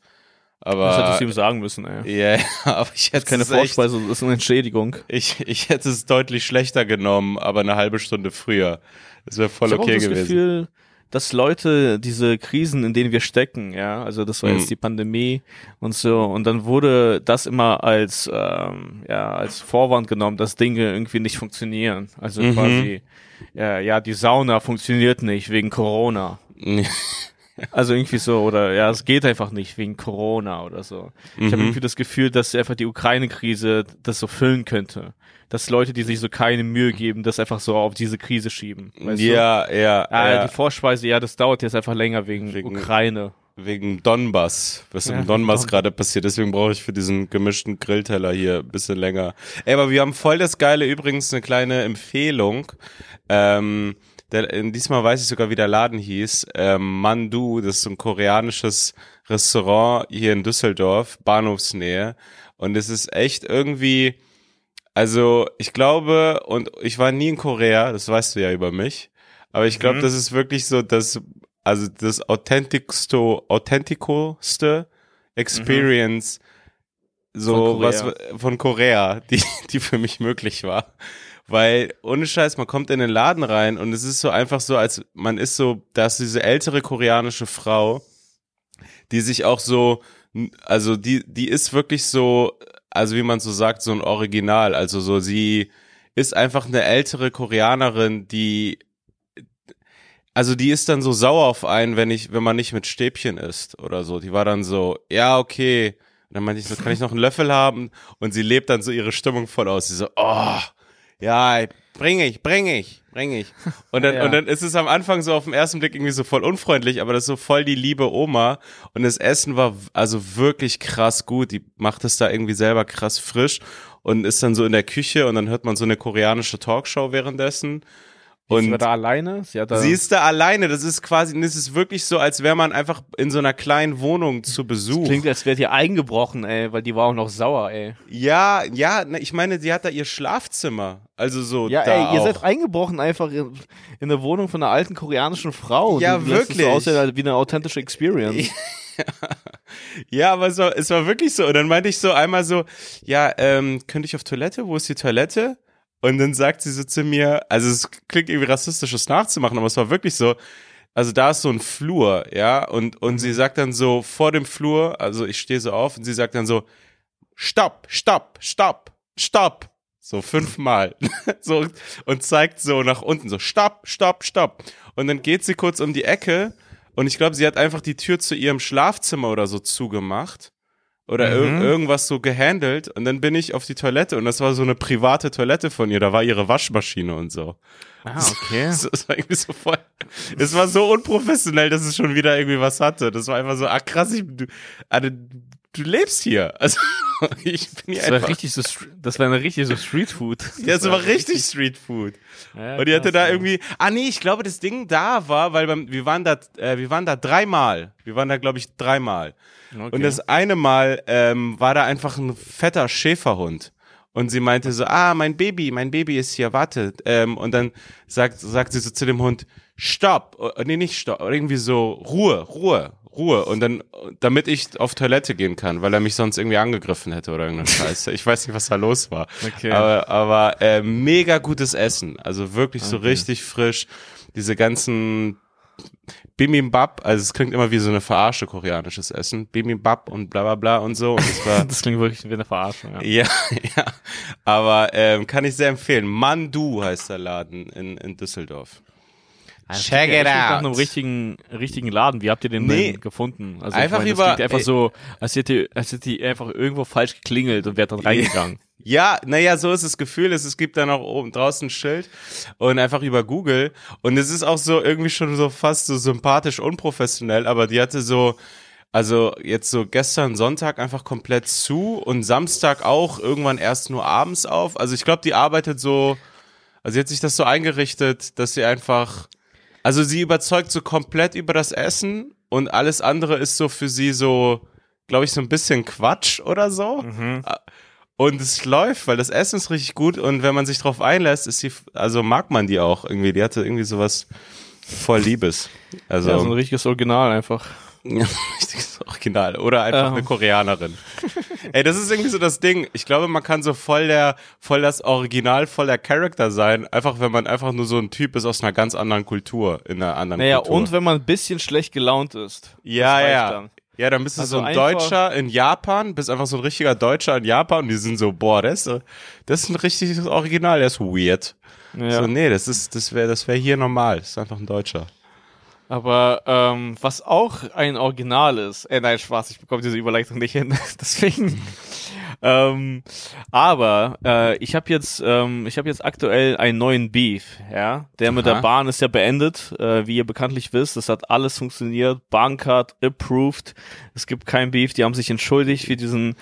A: Aber,
B: das hättest du ihm sagen müssen, ey.
A: Ja, yeah, aber ich hätte
B: keine Vorspeise, das ist eine Entschädigung.
A: Ich, ich hätte es deutlich schlechter genommen, aber eine halbe Stunde früher. Das wäre voll ich okay gewesen. Ich habe das Gefühl,
B: dass Leute diese Krisen, in denen wir stecken, ja, also das war jetzt mhm. die Pandemie und so, und dann wurde das immer als ähm, ja als Vorwand genommen, dass Dinge irgendwie nicht funktionieren. Also mhm. quasi, ja, ja, die Sauna funktioniert nicht wegen Corona. Also irgendwie so, oder ja, es geht einfach nicht wegen Corona oder so. Ich habe mhm. irgendwie das Gefühl, dass einfach die Ukraine-Krise das so füllen könnte. Dass Leute, die sich so keine Mühe geben, das einfach so auf diese Krise schieben.
A: Ja, du? ja,
B: ah,
A: ja.
B: Die Vorspeise, ja, das dauert jetzt einfach länger wegen, wegen Ukraine.
A: Wegen Donbass, was ja, im Donbass Don gerade passiert. Deswegen brauche ich für diesen gemischten Grillteller hier ein bisschen länger. Ey, aber wir haben voll das Geile, übrigens eine kleine Empfehlung. Ähm, der, diesmal weiß ich sogar, wie der Laden hieß. Ähm, Mandu, das ist so ein koreanisches Restaurant hier in Düsseldorf, Bahnhofsnähe. Und es ist echt irgendwie, also ich glaube, und ich war nie in Korea, das weißt du ja über mich, aber ich glaube, mhm. das ist wirklich so das, also das authentischste, authenticoste Experience, mhm. so von was von Korea, die, die für mich möglich war. Weil, ohne Scheiß, man kommt in den Laden rein und es ist so einfach so, als man ist so, da ist diese ältere koreanische Frau, die sich auch so, also die, die ist wirklich so, also wie man so sagt, so ein Original. Also so, sie ist einfach eine ältere Koreanerin, die also die ist dann so sauer auf einen, wenn ich, wenn man nicht mit Stäbchen isst oder so. Die war dann so, ja, okay. Und dann meinte ich so, kann ich noch einen Löffel haben? Und sie lebt dann so ihre Stimmung voll aus. Sie so, oh, ja, bring ich, bring ich, bring ich. Und dann, ja. und dann ist es am Anfang so auf den ersten Blick irgendwie so voll unfreundlich, aber das ist so voll die liebe Oma. Und das Essen war also wirklich krass gut. Die macht es da irgendwie selber krass frisch und ist dann so in der Küche und dann hört man so eine koreanische Talkshow währenddessen.
B: Und sie war da alleine?
A: Sie, hat da sie ist da alleine. Das ist quasi, das ist wirklich so, als wäre man einfach in so einer kleinen Wohnung zu Besuch. Das
B: klingt, als wäre die eingebrochen, ey, weil die war auch noch sauer, ey.
A: Ja, ja, ich meine, sie hat da ihr Schlafzimmer. Also so.
B: Ja,
A: ey,
B: ihr seid eingebrochen einfach in, in der Wohnung von einer alten koreanischen Frau.
A: Ja, die wirklich.
B: Das so aussieht wie eine authentische Experience.
A: ja, aber so, es war wirklich so. Und dann meinte ich so einmal so, ja, ähm, könnte ich auf Toilette? Wo ist die Toilette? Und dann sagt sie so zu mir, also es klingt irgendwie rassistisches nachzumachen, aber es war wirklich so, also da ist so ein Flur, ja, und, und sie sagt dann so vor dem Flur, also ich stehe so auf und sie sagt dann so, stopp, stopp, stopp, stopp. So fünfmal. so, und zeigt so nach unten, so stopp, stopp, stopp. Und dann geht sie kurz um die Ecke und ich glaube, sie hat einfach die Tür zu ihrem Schlafzimmer oder so zugemacht oder mhm. ir irgendwas so gehandelt und dann bin ich auf die Toilette und das war so eine private Toilette von ihr, da war ihre Waschmaschine und so.
B: Ah, okay.
A: Das, das war irgendwie so voll, es war so unprofessionell, dass es schon wieder irgendwie was hatte. Das war einfach so, ah krass, ich, also, du lebst hier. Also ich bin hier
B: das einfach. War richtig so, das war eine richtig so Street Food.
A: ja, das war, war richtig Street Food. Ja, und die hatte da irgendwie, ah nee, ich glaube, das Ding da war, weil beim, wir waren da, äh, wir waren da dreimal. Wir waren da, glaube ich, dreimal. Okay. Und das eine Mal ähm, war da einfach ein fetter Schäferhund. Und sie meinte so, ah, mein Baby, mein Baby ist hier, warte. Ähm, und dann sagt, sagt sie so zu dem Hund, stopp, oh, nee, nicht stopp, irgendwie so, Ruhe, Ruhe, Ruhe. Und dann, damit ich auf Toilette gehen kann, weil er mich sonst irgendwie angegriffen hätte oder irgendeine Scheiße. Ich weiß nicht, was da los war. Okay. Aber, aber äh, mega gutes Essen. Also wirklich so richtig frisch. Diese ganzen Bibimbap, also es klingt immer wie so eine Verarsche koreanisches Essen. Bibimbap und bla bla bla und so. Und
B: das, war, das klingt wirklich wie eine Verarsche, ja.
A: Ja, ja. Aber ähm, kann ich sehr empfehlen. Mandu heißt der Laden in, in Düsseldorf.
B: Also Check it out. Nach einem richtigen, richtigen Laden. Wie habt ihr den nee. denn
A: Also einfach ich mein, über,
B: einfach so, als hätte, als hätte die einfach irgendwo falsch geklingelt und wäre dann reingegangen.
A: Ja, naja, so ist das Gefühl. Es, es gibt da noch oben draußen ein Schild und einfach über Google. Und es ist auch so irgendwie schon so fast so sympathisch unprofessionell, aber die hatte so, also jetzt so gestern Sonntag einfach komplett zu und Samstag auch irgendwann erst nur abends auf. Also ich glaube, die arbeitet so, also sie hat sich das so eingerichtet, dass sie einfach, also sie überzeugt so komplett über das Essen und alles andere ist so für sie so, glaube ich, so ein bisschen Quatsch oder so. Mhm. Und es läuft, weil das Essen ist richtig gut und wenn man sich drauf einlässt, ist sie, also mag man die auch irgendwie. Die hatte irgendwie sowas voll Liebes. Also
B: ja, so ein richtiges Original einfach.
A: Richtiges Original. Oder einfach ähm. eine Koreanerin. Ey, das ist irgendwie so das Ding. Ich glaube, man kann so voll der, voll das Original, voll der Charakter sein, einfach wenn man einfach nur so ein Typ ist aus einer ganz anderen Kultur, in einer anderen naja, Kultur.
B: Naja, und wenn man ein bisschen schlecht gelaunt ist.
A: Ja, ja. Dann. Ja, dann bist du also so ein Deutscher in Japan, bist einfach so ein richtiger Deutscher in Japan und die sind so, boah, das ist, das ist ein richtiges Original, der ist weird. Ja. So, nee, das ist, das wäre, das wäre hier normal, das ist einfach ein Deutscher.
B: Aber ähm, was auch ein Original ist, äh, nein, Spaß, ich bekomme diese Überleitung nicht hin, deswegen ähm, aber äh, ich habe jetzt, ähm, ich habe jetzt aktuell einen neuen Beef, ja. Der Aha. mit der Bahn ist ja beendet, äh, wie ihr bekanntlich wisst. Das hat alles funktioniert. Bahncard approved. Es gibt kein Beef. Die haben sich entschuldigt für diesen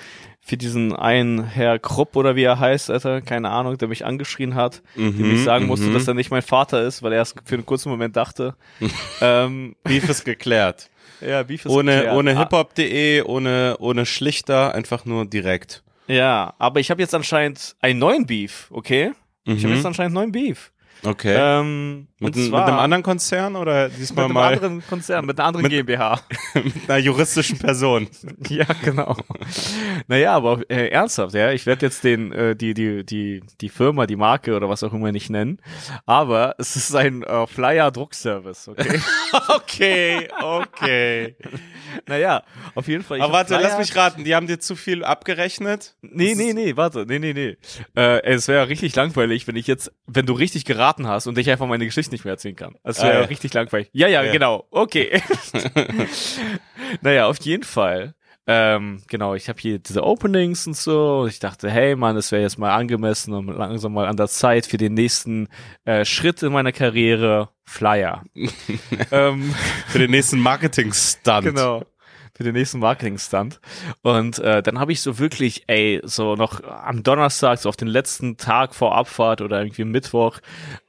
B: für diesen einen Herr Krupp oder wie er heißt, Alter, keine Ahnung, der mich angeschrien hat, mhm, dem ich sagen musste, mhm. dass er nicht mein Vater ist, weil er es für einen kurzen Moment dachte.
A: ähm, Beef ist geklärt.
B: Ja, Beef ist
A: ohne, geklärt. Ohne hiphop.de, ohne, ohne Schlichter, einfach nur direkt.
B: Ja, aber ich habe jetzt anscheinend einen neuen Beef, okay? Mhm. Ich habe jetzt anscheinend einen neuen Beef.
A: Okay.
B: Ähm,
A: mit, zwar, mit, einem anderen Konzern oder diesmal
B: mit
A: mal?
B: Mit einem anderen Konzern, mit einer anderen mit, GmbH.
A: mit einer juristischen Person.
B: ja, genau. naja, aber äh, ernsthaft, ja. Ich werde jetzt den, äh, die, die, die, die Firma, die Marke oder was auch immer nicht nennen. Aber es ist ein äh, Flyer-Druckservice, okay?
A: okay, okay.
B: naja, auf jeden Fall.
A: Aber warte, Flyer lass mich raten, die haben dir zu viel abgerechnet?
B: Nee, nee, nee, warte, nee, nee, nee. Äh, es wäre richtig langweilig, wenn ich jetzt, wenn du richtig geraten hast und ich einfach meine Geschichte nicht mehr erzählen kann. Das wäre ah, ja. richtig langweilig. Ja, ja, ja, genau. Okay. naja, auf jeden Fall. Ähm, genau, ich habe hier diese Openings und so. Ich dachte, hey Mann, es wäre jetzt mal angemessen und langsam mal an der Zeit für den nächsten äh, Schritt in meiner Karriere. Flyer.
A: ähm, für den nächsten Marketing-Stunt.
B: Genau. Für den nächsten Marketing-Stunt. Und äh, dann habe ich so wirklich, ey, so noch am Donnerstag, so auf den letzten Tag vor Abfahrt oder irgendwie Mittwoch,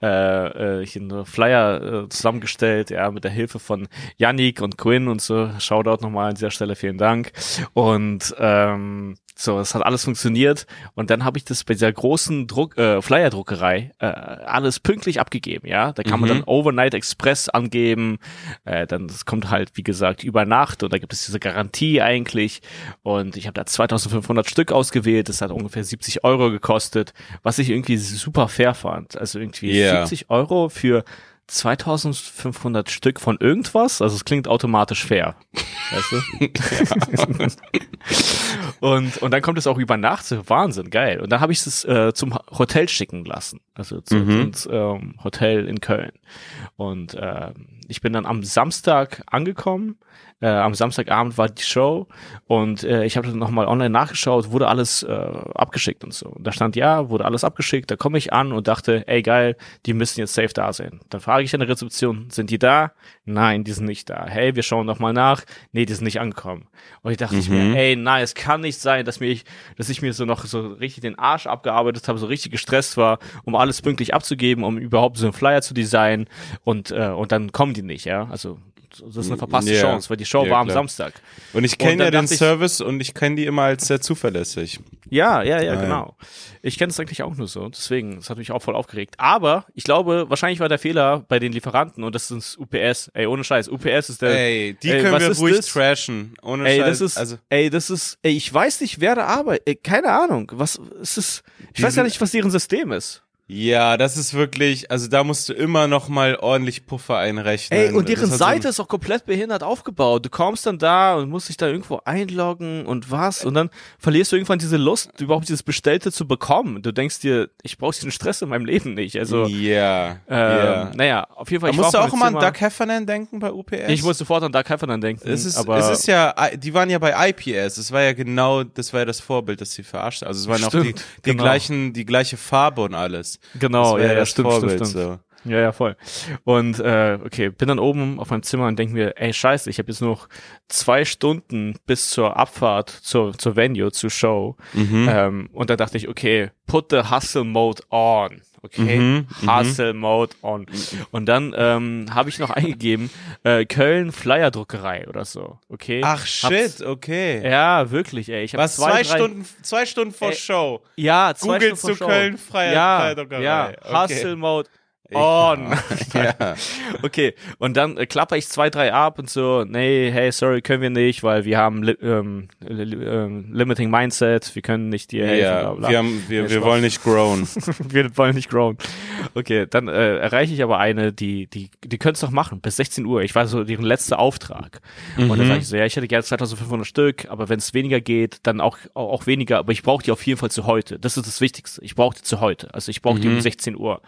B: äh, äh, hier eine Flyer äh, zusammengestellt, ja, mit der Hilfe von Yannick und Quinn und so. Shoutout nochmal an dieser Stelle, vielen Dank. Und ähm, so, es hat alles funktioniert und dann habe ich das bei dieser großen Druck, äh, Flyer-Druckerei äh, alles pünktlich abgegeben, ja. Da kann mhm. man dann Overnight Express angeben, äh, dann das kommt halt, wie gesagt, über Nacht und da gibt es diese Garantie eigentlich und ich habe da 2500 Stück ausgewählt, das hat ungefähr 70 Euro gekostet, was ich irgendwie super fair fand. Also irgendwie yeah. 70 Euro für 2500 Stück von irgendwas, also es klingt automatisch fair. Weißt du? und, und dann kommt es auch über Nacht, Wahnsinn, geil. Und dann habe ich es äh, zum Hotel schicken lassen, also zu, mhm. ins ähm, Hotel in Köln. Und äh, ich bin dann am Samstag angekommen äh, am Samstagabend war die Show und äh, ich habe dann nochmal online nachgeschaut, wurde alles äh, abgeschickt und so. Und da stand ja, wurde alles abgeschickt. Da komme ich an und dachte, ey geil, die müssen jetzt safe da sein. Dann frage ich an der Rezeption, sind die da? Nein, die sind nicht da. Hey, wir schauen noch mal nach. Nee, die sind nicht angekommen. Und ich dachte mhm. ich mir, ey, nein, es kann nicht sein, dass mir ich, dass ich mir so noch so richtig den Arsch abgearbeitet habe, so richtig gestresst war, um alles pünktlich abzugeben, um überhaupt so einen Flyer zu designen und äh, und dann kommen die nicht, ja. Also das ist eine verpasste yeah. Chance, weil die Show yeah, war am klar. Samstag.
A: Und ich kenne ja den Service und ich kenne die immer als sehr zuverlässig.
B: Ja, ja, ja, ah, genau. Ich kenne es eigentlich auch nur so. Deswegen, das hat mich auch voll aufgeregt. Aber ich glaube, wahrscheinlich war der Fehler bei den Lieferanten und das ist UPS. Ey, ohne Scheiß. UPS ist der.
A: Ey, die ey, können wir ruhig das? trashen. Ohne
B: ey,
A: Scheiß.
B: Das ist, also. Ey, das ist, ey, ich weiß nicht, wer da arbeitet. Keine Ahnung. Was ist es? Ich weiß ja nicht, was deren System ist.
A: Ja, das ist wirklich, also da musst du immer noch mal ordentlich Puffer einrechnen.
B: Ey, und deren Seite ist auch komplett behindert aufgebaut. Du kommst dann da und musst dich da irgendwo einloggen und was und dann verlierst du irgendwann diese Lust, überhaupt dieses Bestellte zu bekommen. Du denkst dir, ich brauche diesen Stress in meinem Leben nicht. Also,
A: ja,
B: ähm, yeah. naja, auf jeden Fall.
A: Da musst du auch immer an Doug Heffernan denken bei UPS?
B: Ich muss sofort an Doug Heffernan denken.
A: Es ist, aber es ist ja, die waren ja bei IPS. Es war ja genau, das war ja das Vorbild, das sie verarscht. Also es waren Stimmt, auch die, die genau. gleichen, die gleiche Farbe und alles.
B: Genau, ja, ja, stimmt, Vorbild, stimmt, stimmt. So. Ja, ja, voll. Und äh, okay, bin dann oben auf meinem Zimmer und denke mir, ey, scheiße, ich habe jetzt noch zwei Stunden bis zur Abfahrt zur, zur Venue, zur Show. Mhm. Ähm, und da dachte ich, okay, put the hustle mode on. Okay, mhm, mhm. Hustle Mode on. Und dann ähm, habe ich noch eingegeben, äh, Köln Flyerdruckerei oder so. Okay.
A: Ach shit, okay.
B: Ja, wirklich, ey. Ich
A: Was, zwei, zwei Stunden, zwei Stunden vor ey, Show?
B: Ja, zwei
A: Googlest
B: Stunden
A: vor Show. Köln Flyer, ja, Flyerdruckerei.
B: Ja, okay. Hustle Mode on. ja. Okay, und dann äh, klapper ich zwei, drei ab und so, nee, hey, sorry, können wir nicht, weil wir haben li ähm, li ähm, Limiting Mindset, wir können nicht dir helfen. Ja,
A: bla, bla. wir, haben, wir, wir wollen nicht grown.
B: wir wollen nicht grown. Okay, dann äh, erreiche ich aber eine, die, die, die können es doch machen, bis 16 Uhr. Ich war so deren letzter Auftrag. Mhm. Und dann sage ich so, ja, ich hätte gerne 2500 Stück, aber wenn es weniger geht, dann auch, auch, weniger, aber ich brauche die auf jeden Fall zu heute. Das ist das Wichtigste. Ich brauche die zu heute. Also ich brauche mhm. die um 16 Uhr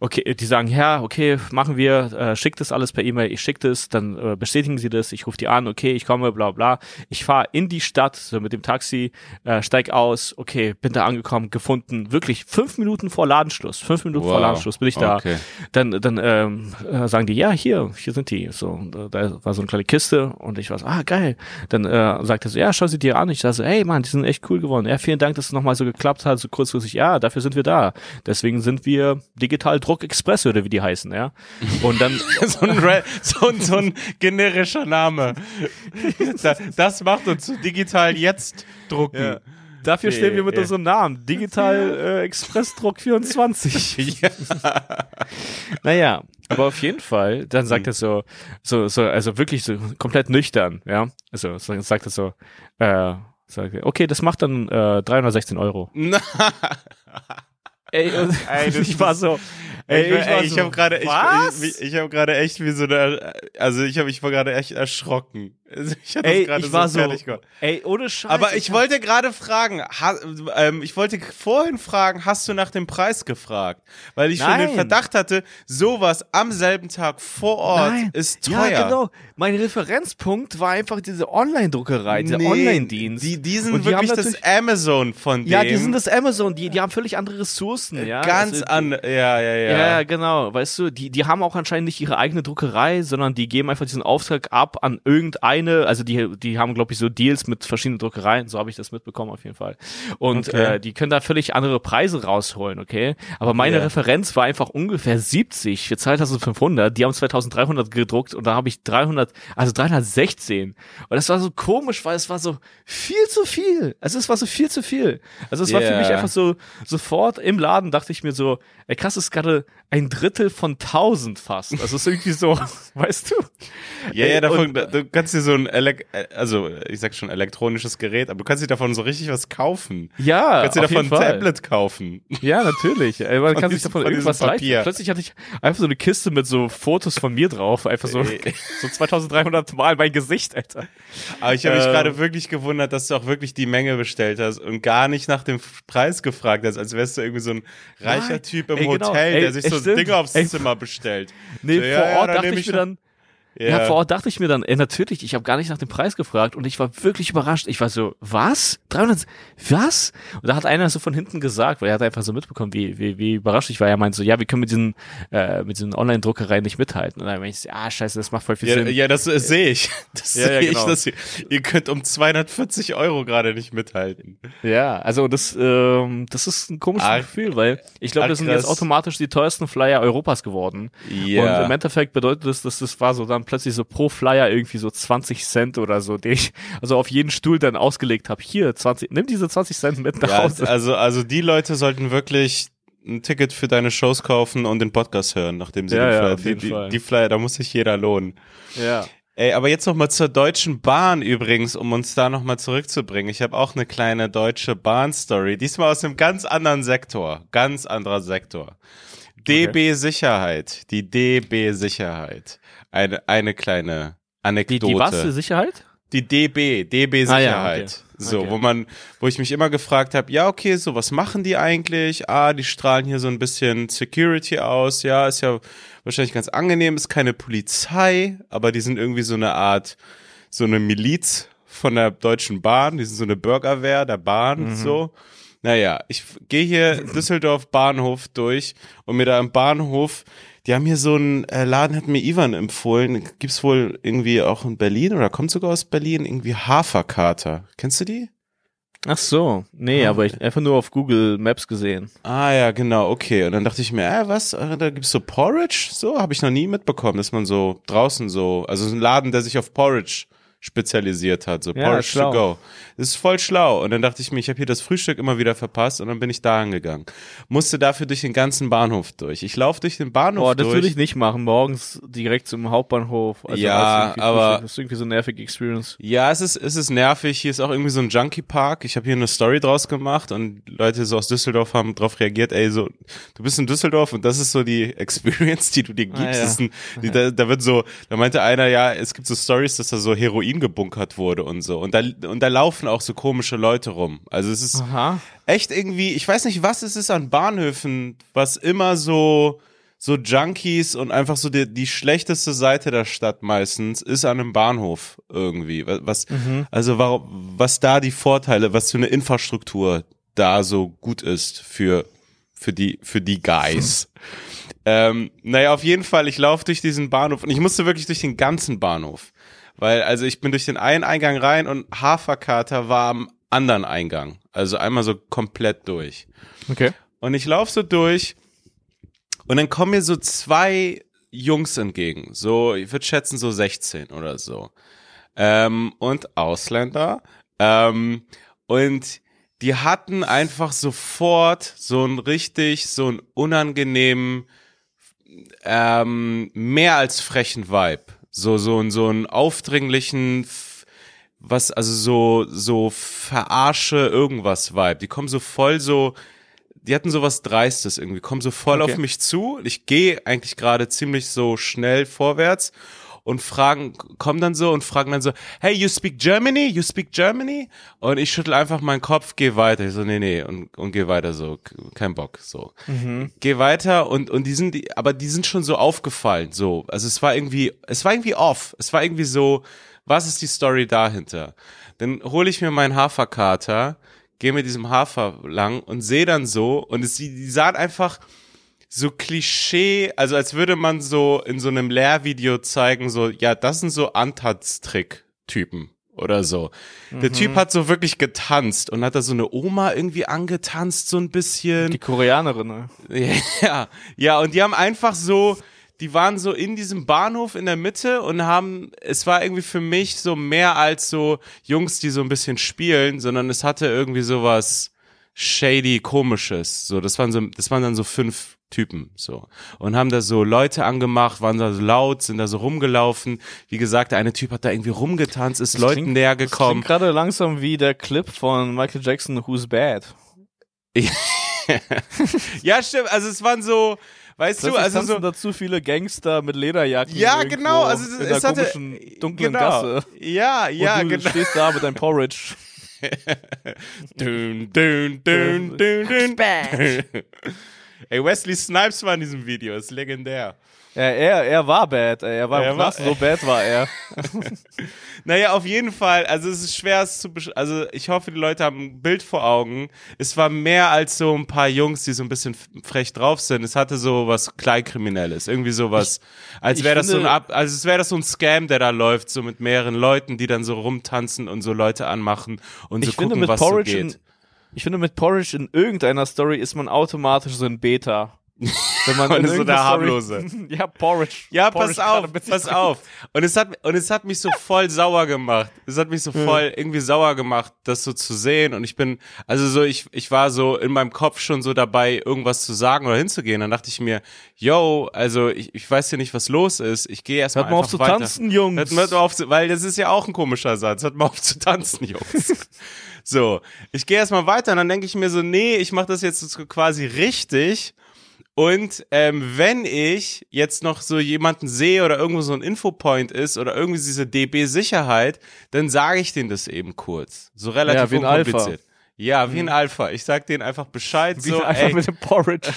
B: okay, die sagen, ja, okay, machen wir, äh, schickt das alles per E-Mail, ich schicke das, dann äh, bestätigen sie das, ich rufe die an, okay, ich komme, bla bla. Ich fahre in die Stadt, so mit dem Taxi, äh, steig aus, okay, bin da angekommen, gefunden, wirklich fünf Minuten vor Ladenschluss, fünf Minuten wow. vor Ladenschluss bin ich da. Okay. Dann, dann ähm, äh, sagen die, ja, hier, hier sind die. So, und, äh, da war so eine kleine Kiste und ich war so, ah, geil. Dann äh, sagt er so, ja, schau sie dir an. Ich sage so, ey, Mann, die sind echt cool geworden. Ja, vielen Dank, dass es nochmal so geklappt hat, so kurzfristig. Ja, dafür sind wir da. Deswegen sind wir digital Druck Express oder wie die heißen, ja. Und dann
A: so, ein so, ein, so ein generischer Name. das macht uns digital jetzt drucken. Ja.
B: Dafür stehen wir mit unserem Namen. Digital äh, Expressdruck 24. ja. naja, aber auf jeden Fall, dann sagt mhm. er so, so, so, also wirklich so komplett nüchtern, ja. Also sagt er so, äh, sagt er, okay, das macht dann äh, 316 Euro. Ey, Ey ich war so,
A: Ey, ich, ey, ich so, habe gerade ich, ich, ich habe gerade echt wie so eine also ich habe mich war gerade echt erschrocken. Also ich
B: hatte ey, ich war so, ey, ohne Scheiß.
A: Aber ich, ich wollte gerade fragen, ha, ähm, ich wollte vorhin fragen, hast du nach dem Preis gefragt? Weil ich Nein. schon den Verdacht hatte, sowas am selben Tag vor Ort Nein. ist teuer. Ja, genau.
B: Mein Referenzpunkt war einfach diese Online-Druckerei, dieser nee, Online-Dienst.
A: Die, die sind die wirklich das Amazon von dem.
B: Ja, die sind das Amazon, die, die haben völlig andere Ressourcen, ja.
A: Ganz also, an, ja, ja, ja.
B: Ja, genau. Weißt du, die, die haben auch anscheinend nicht ihre eigene Druckerei, sondern die geben einfach diesen Auftrag ab an irgendein eine, also die, die haben, glaube ich, so Deals mit verschiedenen Druckereien, so habe ich das mitbekommen auf jeden Fall. Und
A: Okay.
B: äh, die können da völlig andere Preise rausholen, okay? Aber meine
A: Ja.
B: Referenz war einfach ungefähr 70 für 2500. Die haben 2300 gedruckt und da habe ich 300, also 316. Und das war so komisch, weil es war so viel zu viel. Also es war so viel zu viel. Also es war für mich einfach so, sofort im Laden dachte ich mir so, ey krass, ist gerade ein Drittel von 1000 fast. Also es ist irgendwie so, weißt du?
A: Ja,
B: Ey,
A: ja, davon,
B: und-
A: du kannst dir so ein, Elek äh, also ich sag schon elektronisches Gerät, aber du kannst dir davon so richtig was kaufen.
B: Ja,
A: Du kannst dir davon ein. Tablet kaufen.
B: Ja, natürlich. Ey, Man kann sich davon
A: von
B: irgendwas leisten. Plötzlich hatte ich einfach so eine Kiste mit so Fotos von mir drauf. Einfach so,
A: Ey.
B: so 2300 Mal mein Gesicht, Alter.
A: Aber ich habe mich
B: Ähm.
A: gerade wirklich gewundert, dass du auch wirklich die Menge bestellt hast und gar nicht nach dem Preis gefragt hast, als wärst du irgendwie so ein reicher. Typ im
B: Ey, genau.
A: Hotel,
B: Ey,
A: der sich
B: es
A: so
B: stimmt.
A: Dinge aufs
B: Ey,
A: Zimmer bestellt.
B: Nee,
A: So,
B: vor
A: ja, ja,
B: Ort
A: dann
B: dachte ich mir dann, ja. vor Ort dachte ich mir dann, ey, natürlich, ich habe gar nicht nach dem Preis gefragt und ich war wirklich überrascht. Ich war so, was? 300, was? Und da hat einer so von hinten gesagt, weil er hat einfach so mitbekommen, wie, wie, wie überrascht ich war. Er meinte so, ja, wir können mit diesen, äh, mit diesen Online-Druckereien nicht mithalten. Und dann meinte ich, so, ah, scheiße, das macht voll viel
A: Ja,
B: Sinn.
A: ja, das äh, sehe ich. Das
B: Ja, ja,
A: sehe
B: genau.
A: ich. Dass ihr, ihr könnt um 240 Euro gerade nicht mithalten.
B: Ja, also das, ähm, das ist ein komisches
A: Ach,
B: Gefühl, weil ich glaube, das sind jetzt automatisch die teuersten Flyer Europas geworden.
A: Ja.
B: Und im Endeffekt bedeutet das, dass das war so dann plötzlich so pro Flyer irgendwie so 20 Cent oder so, den ich also auf jeden Stuhl dann ausgelegt habe. Hier, 20, nimm diese 20 Cent mit nach
A: Ja,
B: Hause.
A: also, also die Leute sollten wirklich ein Ticket für deine Shows kaufen und den Podcast hören, nachdem sie
B: Ja,
A: den
B: ja,
A: Flyer,
B: jeden
A: die, die, die Flyer, da muss sich jeder lohnen.
B: Ja.
A: Ey, aber jetzt noch mal zur Deutschen Bahn übrigens, um uns da noch mal zurückzubringen. Ich habe auch eine kleine Deutsche Bahn-Story, diesmal aus einem ganz anderen Sektor, ganz anderer Sektor. DB Sicherheit, die DB Sicherheit. Eine, eine kleine
B: Die,
A: Anekdote.
B: die was für Sicherheit?
A: Die DB, DB
B: Ah, ja,
A: Sicherheit.
B: okay.
A: So,
B: Okay.
A: wo man, wo ich mich immer gefragt habe, ja, okay, so was machen die eigentlich? Ah, die strahlen hier so ein bisschen Security aus, ja, ist ja wahrscheinlich ganz angenehm, ist keine Polizei, aber die sind irgendwie so eine Art, so eine Miliz von der Deutschen Bahn, die sind so eine Bürgerwehr der Bahn,
B: Mhm.
A: so. Naja, ich gehe hier Düsseldorf Bahnhof durch und mir da im Bahnhof, die haben hier so einen äh, Laden, hat mir Ivan empfohlen, gibt's wohl irgendwie auch in Berlin oder kommt sogar aus Berlin, irgendwie Haferkater. Kennst du die?
B: Ach so, nee,
A: Ah.
B: aber ich einfach nur auf Google Maps gesehen.
A: Ah ja, genau, okay. Und dann dachte ich mir, äh, was, äh, da gibt's so Porridge? So, habe ich noch nie mitbekommen, dass man so draußen so, also so ein Laden, der sich auf Porridge spezialisiert hat, so
B: Ja,
A: Porridge
B: schlau.
A: to go. Das ist voll schlau. Und dann dachte ich mir, ich habe hier das Frühstück immer wieder verpasst und dann bin ich da angegangen. Musste dafür durch den ganzen Bahnhof durch. Ich laufe durch den Bahnhof
B: Boah, das
A: durch.
B: würde ich nicht machen, morgens direkt zum Hauptbahnhof. Also
A: Ja, aber-
B: Frühstück. Das ist irgendwie so eine nervige Experience.
A: Ja, es ist, es ist nervig. Hier ist auch irgendwie so ein Junkie-Park. Ich habe hier eine Story draus gemacht und Leute so aus Düsseldorf haben drauf reagiert, ey, so, du bist in Düsseldorf und das ist so die Experience, die du dir gibst.
B: Ah, ja.
A: Ein, die, da, da wird so, da meinte einer, ja, es gibt so Stories, dass da so Heroin gebunkert wurde und so. Und da, und da laufen auch so komische Leute rum. Also es ist
B: Aha.
A: echt irgendwie, ich weiß nicht, was es ist an Bahnhöfen, was immer so, so Junkies und einfach so die, die schlechteste Seite der Stadt meistens ist an einem Bahnhof irgendwie. Was, was also warum, was da die Vorteile, was für eine Infrastruktur da so gut ist für, für die, für die Guys. Ähm, naja, auf jeden Fall, ich laufe durch diesen Bahnhof und ich musste wirklich durch den ganzen Bahnhof. Weil, also ich bin durch den einen Eingang rein und Haferkater war am anderen Eingang. Also einmal so komplett durch.
B: Okay.
A: Und ich laufe so durch und dann kommen mir so zwei Jungs entgegen. So, ich würde schätzen, so 16 oder so. Ähm, und Ausländer. Ähm, und die hatten einfach sofort so einen richtig, so einen unangenehmen, ähm, mehr als frechen Vibe. So, so, so einen aufdringlichen, was, also so, so verarsche irgendwas Vibe. Die kommen so voll so, die hatten so was Dreistes irgendwie, kommen so voll
B: Okay.
A: auf mich zu. Ich gehe eigentlich gerade ziemlich so schnell vorwärts und fragen, kommen dann so und fragen dann so, hey, you speak Germany? You speak Germany? Und ich schüttel einfach meinen Kopf, geh weiter. Ich so, nee, nee, und, und geh weiter so, kein Bock, so. Geh weiter und, und die sind, die, aber die sind schon so aufgefallen, so. Also es war irgendwie, es war irgendwie off. Es war irgendwie so, was ist die Story dahinter? Dann hole ich mir meinen Haferkater, gehe mit diesem Hafer lang und sehe dann so, und es, die, die sahen einfach, so Klischee, also als würde man so in so einem Lehrvideo zeigen, so, ja, das sind so Antanztrick Typen oder so. Der Typ hat so wirklich getanzt und hat da so eine Oma irgendwie angetanzt, so ein bisschen.
B: Die Koreanerin, ne?
A: Ja, ja, und die haben einfach so, die waren so in diesem Bahnhof in der Mitte und haben, es war irgendwie für mich so mehr als so Jungs, die so ein bisschen spielen, sondern es hatte irgendwie sowas shady, komisches. So, das waren so, das waren dann so fünf Typen, so. Und haben da so Leute angemacht, waren da so laut, sind da so rumgelaufen. Wie gesagt, der eine Typ hat da irgendwie rumgetanzt, ist Leuten
B: klingt-
A: näher
B: Das
A: gekommen.
B: klingt gerade langsam wie der Clip von Michael Jackson, Who's Bad.
A: Ja, stimmt, also es waren so, weißt du, also so,
B: da zu viele Gangster mit Lederjacken.
A: Ja, genau, also es-
B: in
A: es hatte-
B: dunklen
A: genau.
B: Gasse.
A: Ja, ja,
B: und du
A: genau.
B: stehst da mit deinem Porridge.
A: Dün, dün, dün, dün, dün. Ey, Wesley Snipes war in diesem Video, ist legendär.
B: Ja, er, er war bad, ey. Er war
A: Er war-
B: so bad war er.
A: Naja, auf jeden Fall, also es ist schwer es zu besch also ich hoffe, die Leute haben ein Bild vor Augen. Es war mehr als so ein paar Jungs, die so ein bisschen frech drauf sind. Es hatte so was Kleinkriminelles, irgendwie sowas, als wäre das so ein
B: finde-
A: Ab also es wäre das so ein Scam, der da läuft, so mit mehreren Leuten, die dann so rumtanzen und so Leute anmachen und so
B: Ich finde,
A: gucken,
B: mit
A: was
B: Porridge
A: so
B: in,
A: geht.
B: ich finde, mit Porridge in irgendeiner Story ist man automatisch so ein Beta. Wenn man
A: Und so der harmlose.
B: ja, Porridge.
A: Ja,
B: Porridge
A: pass auf, pass auf. Und es hat, und es hat mich so voll sauer gemacht. Es hat mich so voll irgendwie sauer gemacht, das so zu sehen. Und ich bin, also so, ich, ich war so in meinem Kopf schon so dabei, irgendwas zu sagen oder hinzugehen. Dann dachte ich mir, yo, also ich, ich weiß ja nicht, was los ist. Ich gehe erstmal einfach
B: auf zu
A: weiter.
B: tanzen, Jungs.
A: Hört mal auf zu, weil das ist ja auch ein komischer Satz. Hört mal auf zu tanzen, Jungs. so, ich gehe erstmal weiter und dann denke ich mir so, nee, ich mache das jetzt quasi richtig. Und ähm, wenn ich jetzt noch so jemanden sehe oder irgendwo so ein Infopoint ist oder irgendwie diese DB-Sicherheit, dann sage ich denen das eben kurz. So relativ
B: Ja, wie ein Alpha.
A: unkompliziert. Ja, wie ein Alpha. Ich sag denen einfach Bescheid.
B: Wie
A: so,
B: einfach
A: ey,
B: mit dem Porridge.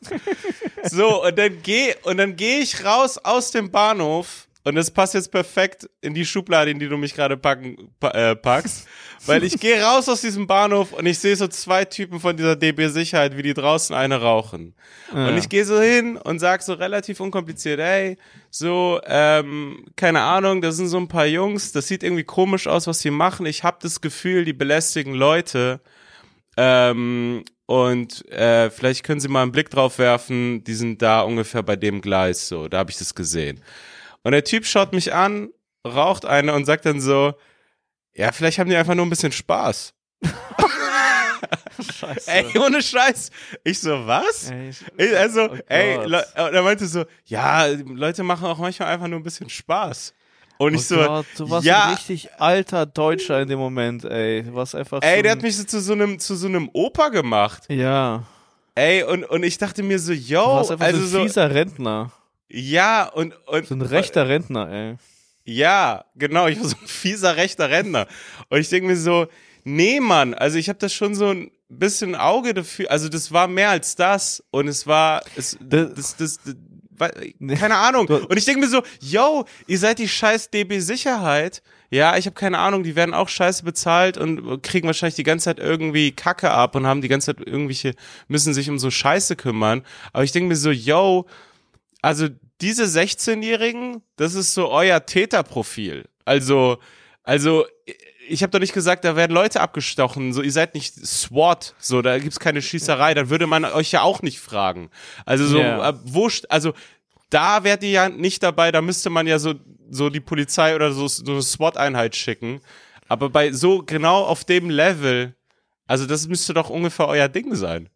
A: so, und dann geh, und dann gehe ich raus aus dem Bahnhof. Und das passt jetzt perfekt in die Schublade, in die du mich gerade packen, pa äh, packst. Weil ich gehe raus aus diesem Bahnhof und ich sehe so zwei Typen von dieser DB Sicherheit, wie die draußen eine rauchen. Und ich gehe so hin und sag so relativ unkompliziert, ey, so, ähm, keine Ahnung, das sind so ein paar Jungs, das sieht irgendwie komisch aus, was sie machen. Ich habe das Gefühl, die belästigen Leute. Ähm, und äh, vielleicht können Sie mal einen Blick drauf werfen, die sind da ungefähr bei dem Gleis, so, da habe ich das gesehen. Und der Typ schaut mich an, raucht eine und sagt dann so, ja, vielleicht haben die einfach nur ein bisschen Spaß.
B: Scheiße.
A: Ey, ohne Scheiß. Ich so, was?
B: Ey, ich-
A: Ich, also,
B: Oh
A: ey. Le und er meinte so, ja, Leute machen auch manchmal einfach nur ein bisschen Spaß. Und ich
B: oh
A: so,
B: Gott, du warst
A: ja,
B: ein richtig alter Deutscher in dem Moment, ey. Du warst einfach
A: ey,
B: so
A: der hat mich so zu so einem, zu so einem Opa gemacht.
B: Ja,
A: Ey, und, und ich dachte mir so,
B: du
A: yo,
B: warst einfach
A: also
B: so
A: so,
B: ein fieser Rentner.
A: Ja, und, und,
B: So ein rechter Rentner, ey.
A: Ja, genau, ich war so ein fieser rechter Rentner. Und ich denke mir so, nee, Mann, also ich habe das schon so ein bisschen Auge dafür, also das war mehr als das und es war, es,
B: Das-
A: das, das, das keine Ahnung. Und ich denke mir so, yo, ihr seid die scheiß DB Sicherheit. Ja, ich habe keine Ahnung, die werden auch scheiße bezahlt und kriegen wahrscheinlich die ganze Zeit irgendwie Kacke ab und haben die ganze Zeit irgendwelche, müssen sich um so Scheiße kümmern. Aber ich denke mir so, yo, also diese 16-Jährigen, das ist so euer Täterprofil. Also, also ich habe doch nicht gesagt, da werden Leute abgestochen. So, ihr seid nicht SWAT, so, da gibt's keine Schießerei. Dann würde man euch ja auch nicht fragen. Also so,
B: Ja.
A: äh, wo, also da wärt ihr ja nicht dabei. Da müsste man ja so, so die Polizei oder so, so eine SWAT-Einheit schicken. Aber bei so genau auf dem Level, also das müsste doch ungefähr euer Ding sein.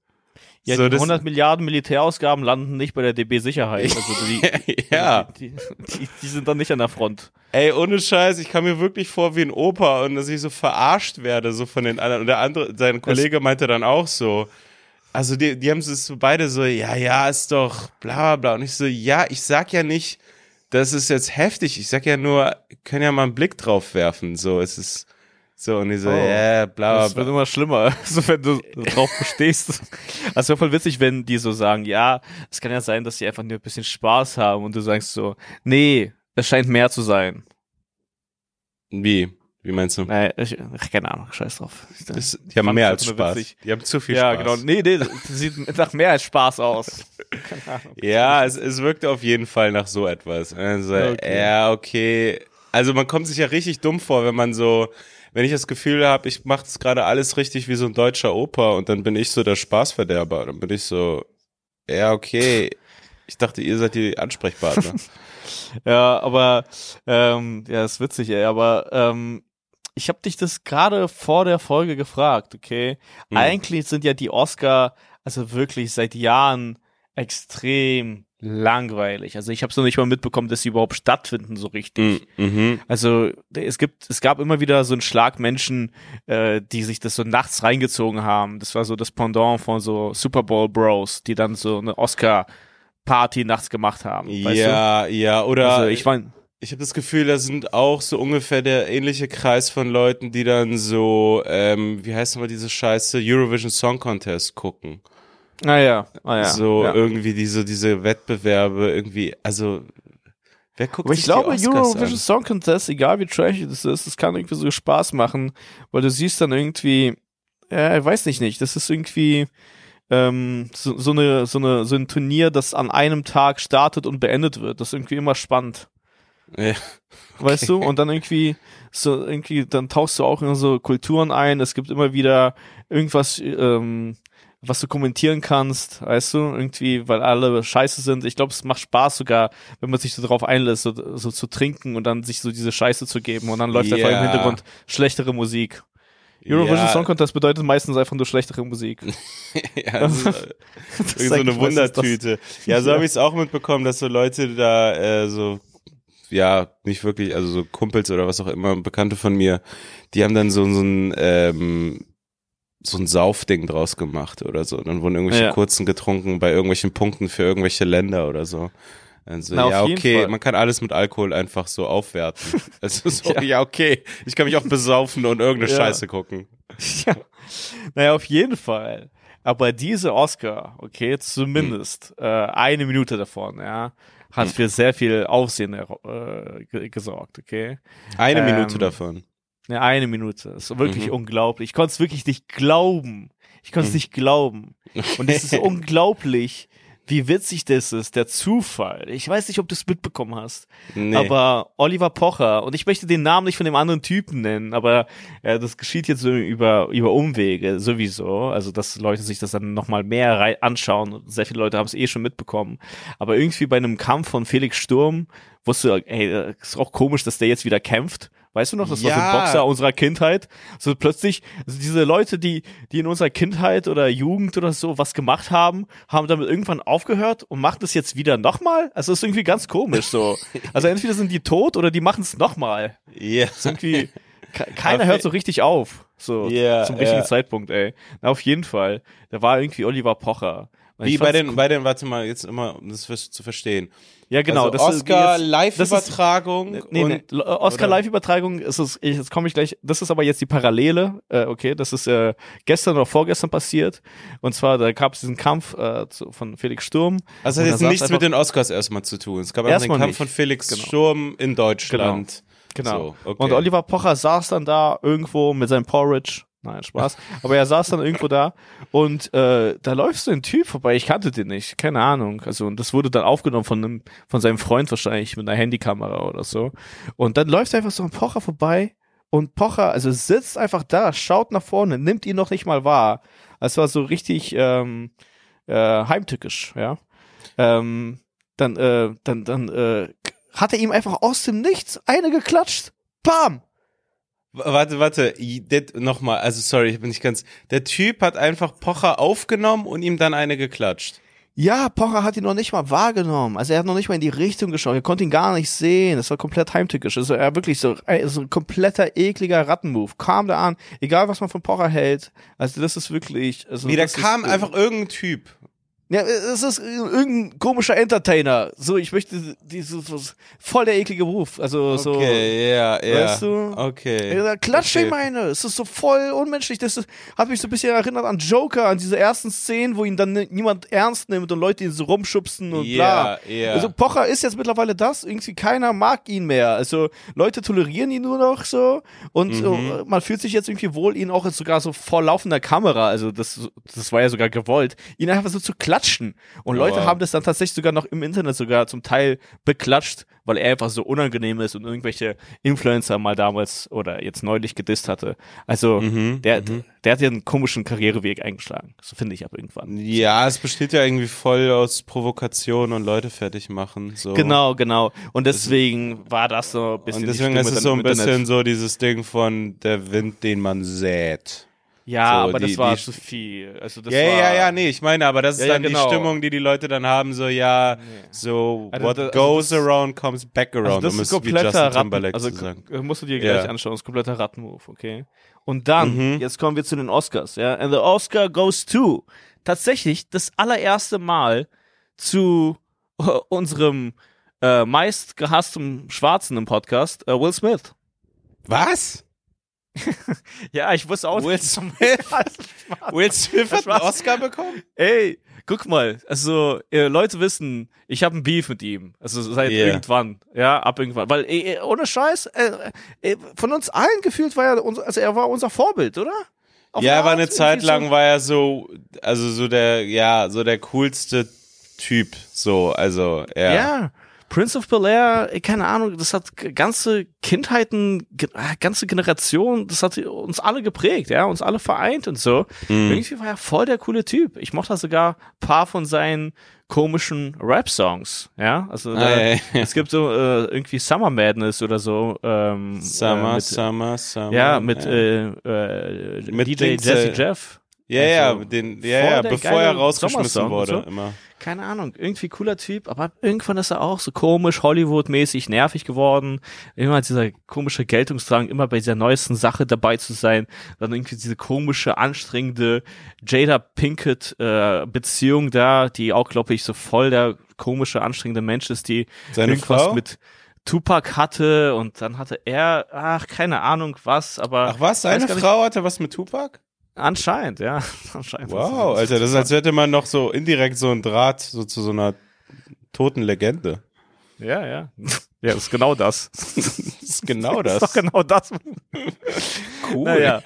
B: Ja,
A: so,
B: die
A: das-
B: 100 Milliarden Militärausgaben landen nicht bei der DB Sicherheit. Also die,
A: ja.
B: die, die, die sind dann nicht an der Front.
A: Ey, ohne Scheiß, ich kam mir wirklich vor wie ein Opa und dass ich so verarscht werde, so von den anderen. Und der andere, sein Kollege meinte dann auch so, also die, die haben es so beide so, ja, ja, ist doch bla bla bla. Und ich so, ja, ich sag ja nicht, das ist jetzt heftig. Ich sag ja nur, können ja mal einen Blick drauf werfen. So, es ist so, und ich so,
B: Oh.
A: ja, bla bla
B: Das wird immer schlimmer, so wenn du drauf bestehst. Also wäre voll witzig, wenn die so sagen, ja, es kann ja sein, dass sie einfach nur ein bisschen Spaß haben und du sagst so, nee, es scheint mehr zu sein.
A: Wie? Wie meinst du?
B: Nee, ich, ach, keine Ahnung, scheiß drauf. Ich,
A: Das, die haben mehr
B: ich
A: als Spaß.
B: witzig.
A: Die haben zu viel
B: ja,
A: Spaß.
B: genau. Nee, nee, das sieht nach mehr als Spaß aus. Keine Ahnung.
A: Ja, es, es wirkte auf jeden Fall nach so etwas. Also,
B: Okay.
A: Ja, okay. Also man kommt sich ja richtig dumm vor, wenn man so, wenn ich das Gefühl habe, ich mache das gerade alles richtig wie so ein deutscher Oper und dann bin ich so der Spaßverderber. Dann bin ich so, ja, okay. Ich dachte, ihr seid die Ansprechpartner.
B: ja, aber ähm, ja, ist witzig, ey, aber ähm, ich habe dich das gerade vor der Folge gefragt, okay? Mhm. Eigentlich sind ja die Oscar also wirklich seit Jahren extrem langweilig. Also ich habe es noch nicht mal mitbekommen, dass sie überhaupt stattfinden so richtig. Mm, mhm. Also es gibt, es gab immer wieder so einen Schlag Menschen, äh, die sich das so nachts reingezogen haben. Das war so das Pendant von so Super Bowl Bros, die dann so eine Oscar Party nachts gemacht haben.
A: Ja, du? ja, oder
B: also ich mein,
A: ich habe das Gefühl, da sind auch so ungefähr der ähnliche Kreis von Leuten, die dann so, ähm, wie heißt nochmal diese Scheiße, Eurovision Song Contest gucken.
B: Ah ja, ah, ja.
A: So
B: ja.
A: irgendwie diese, diese Wettbewerbe, irgendwie, also wer guckt Aber
B: ich glaube, Eurovision? Song Contest, egal wie trashig das ist, das kann irgendwie so Spaß machen, weil du siehst dann irgendwie, ja, ich weiß nicht, nicht, das ist irgendwie ähm, so, so, eine, so, eine, so ein Turnier, das an einem Tag startet und beendet wird. Das ist irgendwie immer spannend. Ja. Okay. Weißt du? Und dann irgendwie, so irgendwie, dann tauchst du auch in so Kulturen ein. Es gibt immer wieder irgendwas, ähm, was du kommentieren kannst, weißt du, irgendwie, weil alle scheiße sind. Ich glaube, es macht Spaß sogar, wenn man sich so darauf einlässt, so, so zu trinken und dann sich so diese Scheiße zu geben und dann läuft yeah. einfach im Hintergrund schlechtere Musik. Eurovision ja. Song Contest bedeutet meistens einfach nur schlechtere Musik.
A: ja, das ist, das ist so eine Wundertüte. Ja, so ja. habe ich es auch mitbekommen, dass so Leute da äh, so ja, nicht wirklich, also so Kumpels oder was auch immer, Bekannte von mir, die haben dann so, so ein, ähm, so ein Saufding draus gemacht oder so. Dann wurden irgendwelche ja. kurzen getrunken bei irgendwelchen Punkten für irgendwelche Länder oder so. Also, Na, ja, okay, man kann alles mit Alkohol einfach so aufwerten. Also so, ja. ja. okay, ich kann mich auch besaufen und irgendeine ja. Scheiße gucken.
B: Ja. Naja, auf jeden Fall. Aber diese Oscar, okay, zumindest hm. äh, eine Minute davon, ja, hat hm. für sehr viel Aufsehen äh, gesorgt, okay?
A: Eine ähm, Minute davon.
B: Ja, eine Minute. Das ist wirklich mhm. unglaublich. Ich konnte es wirklich nicht glauben. Ich konnte es mhm. nicht glauben. Und es ist unglaublich, wie witzig das ist, der Zufall. Ich weiß nicht, ob du es mitbekommen hast, nee. aber Oliver Pocher, und ich möchte den Namen nicht von dem anderen Typen nennen, aber äh, das geschieht jetzt so über, über Umwege sowieso, also dass Leute sich das dann nochmal mehr anschauen. Sehr viele Leute haben es eh schon mitbekommen. Aber irgendwie bei einem Kampf von Felix Sturm wusste, ey, ist auch komisch, dass der jetzt wieder kämpft. Weißt du noch, das ja. war so ein Boxer unserer Kindheit. So plötzlich, also diese Leute, die, die in unserer Kindheit oder Jugend oder so was gemacht haben, haben damit irgendwann aufgehört und machen das jetzt wieder nochmal. Also ist irgendwie ganz komisch so. Also entweder sind die tot oder die machen es nochmal.
A: Ja. Yeah.
B: irgendwie, keiner hört so richtig auf. So yeah, zum richtigen yeah. Zeitpunkt, ey. Na, auf jeden Fall. Da war irgendwie Oliver Pocher.
A: Wie bei den, bei den, warte mal, jetzt immer, um das zu verstehen.
B: Ja, genau.
A: Also Oscar Live-Übertragung.
B: Nee, nee, Oscar Live-Übertragung ist es, jetzt komme ich gleich, das ist aber jetzt die Parallele, äh, okay, das ist äh, gestern oder vorgestern passiert. Und zwar, da gab es diesen Kampf äh, zu, von Felix Sturm.
A: Also hat jetzt nichts mit den Oscars erstmal zu tun. Es gab einfach den Kampf nicht. von Felix genau. Sturm in Deutschland.
B: Genau. genau. So, okay. Und Oliver Pocher saß dann da irgendwo mit seinem Porridge Nein, Spaß. Aber er saß dann irgendwo da und äh, da läuft so ein Typ vorbei. Ich kannte den nicht, keine Ahnung. Also und das wurde dann aufgenommen von einem, von seinem Freund wahrscheinlich mit einer Handykamera oder so. Und dann läuft einfach so ein Pocher vorbei und Pocher, also sitzt einfach da, schaut nach vorne, nimmt ihn noch nicht mal wahr. Es war so richtig ähm, äh, heimtückisch, ja. Ähm, dann, äh, dann, dann äh, hat er ihm einfach aus dem Nichts eine geklatscht. Bam!
A: Warte, warte, nochmal, also sorry, ich bin nicht ganz. Der Typ hat einfach Pocher aufgenommen und ihm dann eine geklatscht.
B: Ja, Pocher hat ihn noch nicht mal wahrgenommen. Also er hat noch nicht mal in die Richtung geschaut. Er konnte ihn gar nicht sehen. Das war komplett heimtückisch. Also er wirklich so, so ein kompletter ekliger Rattenmove. Kam da an, egal was man von Pocher hält. Also das ist wirklich. Also
A: Wie, da kam einfach irgendein Typ
B: ja, es ist irgendein komischer Entertainer. So, ich möchte dieses voll der eklige Beruf. Also so.
A: Okay, ja, ja.
B: Weißt du?
A: Okay.
B: Ja, klatscht okay. meine. Es ist so voll unmenschlich. Das ist, hat mich so ein bisschen erinnert an Joker, an diese ersten Szenen, wo ihn dann niemand ernst nimmt und Leute ihn so rumschubsen und
A: yeah, bla. Yeah.
B: Also Pocher ist jetzt mittlerweile das. Irgendwie keiner mag ihn mehr. Also Leute tolerieren ihn nur noch so und mhm. uh, man fühlt sich jetzt irgendwie wohl, ihn auch jetzt sogar so vor laufender Kamera, also das, das war ja sogar gewollt, ihn einfach so zu klatschen klatschen. Und Leute
A: Wow.
B: haben das dann tatsächlich sogar noch im Internet sogar zum Teil beklatscht, weil er einfach so unangenehm ist und irgendwelche Influencer mal damals oder jetzt neulich gedisst hatte. Also
A: Mhm,
B: der, der hat ja einen komischen Karriereweg eingeschlagen. So finde ich aber irgendwann.
A: Ja, es besteht ja irgendwie voll aus Provokation und Leute fertig machen. So.
B: Genau, genau. Und deswegen war das so ein bisschen.
A: Und deswegen ist es so ein bisschen so dieses Ding von der Wind, den man sät.
B: Ja,
A: so,
B: aber
A: die-
B: das war
A: die-
B: zu viel. Also das
A: ja,
B: war,
A: ja, ja, nee, ich meine, aber das
B: Ja,
A: ist
B: ja,
A: dann
B: genau.
A: die Stimmung, die die Leute dann haben, so, ja, so,
B: Also
A: what
B: das- also
A: goes
B: das-
A: around comes back
B: Also
A: around,
B: das
A: um
B: ist kompletter
A: Justin
B: Ratten, also k- musst du dir gleich
A: Ja.
B: anschauen, das ist kompletter Rattenmove, okay? Und dann,
A: Mhm.
B: jetzt kommen wir zu den Oscars, ja? And the Oscar goes to tatsächlich das allererste Mal zu äh, unserem äh, meist gehassten Schwarzen im Podcast, äh, Will Smith.
A: Was?
B: Ja, ich wusste auch
A: Will. Smith? Will Smith hat einen. Oscar bekommen?
B: Ey, guck mal, also Leute wissen, ich habe ein Beef mit ihm. Also seit
A: Yeah.
B: irgendwann, ja, ab irgendwann. Weil, ey, ey, ohne Scheiß, äh, äh, von uns allen gefühlt war er, unser, also er war unser Vorbild, oder? Auf
A: ja,
B: eine
A: aber eine Zeit lang
B: so-
A: war er so, also so der, ja, so der coolste Typ, so, also, ja.
B: Ja. Prince of Bel Air, ey, keine Ahnung, das hat ganze Kindheiten, äh, ganze Generation, das hat uns alle geprägt, ja, uns alle vereint und so.
A: Mhm.
B: Irgendwie war er voll der coole Typ. Ich mochte sogar ein paar von seinen komischen Rap-Songs, ja, also da,
A: Ah, ja, ja.
B: es gibt so äh, irgendwie Summer Madness oder so. Ähm,
A: Summer,
B: äh, mit,
A: Summer, Summer.
B: ja, mit,
A: ja.
B: Äh, äh,
A: Mit
B: DJ Jesse
A: äh,
B: Jeff.
A: Ja, ja,
B: also
A: den,
B: voll
A: ja, ja, bevor er rausgeschmissen wurde,
B: so.
A: immer.
B: Keine Ahnung, irgendwie cooler Typ, aber irgendwann ist er auch so komisch, Hollywood-mäßig nervig geworden. Immer dieser komische Geltungsdrang, immer bei dieser neuesten Sache dabei zu sein. Dann irgendwie diese komische, anstrengende Jada Pinkett äh, Beziehung da, die auch, glaube ich, so voll der komische, anstrengende Mensch ist, die
A: Seine
B: irgendwas
A: Frau?
B: mit Tupac hatte und dann hatte er, ach, keine Ahnung was, aber
A: Ach was, seine Frau hatte was mit Tupac?
B: Anscheinend, ja. anscheinend
A: Wow, Alter, das ist, als hätte man noch so indirekt so einen Draht so zu so einer toten Legende.
B: Ja, ja. Ja, das ist genau das.
A: Ist genau
B: Das ist doch genau das.
A: cool.
B: Naja.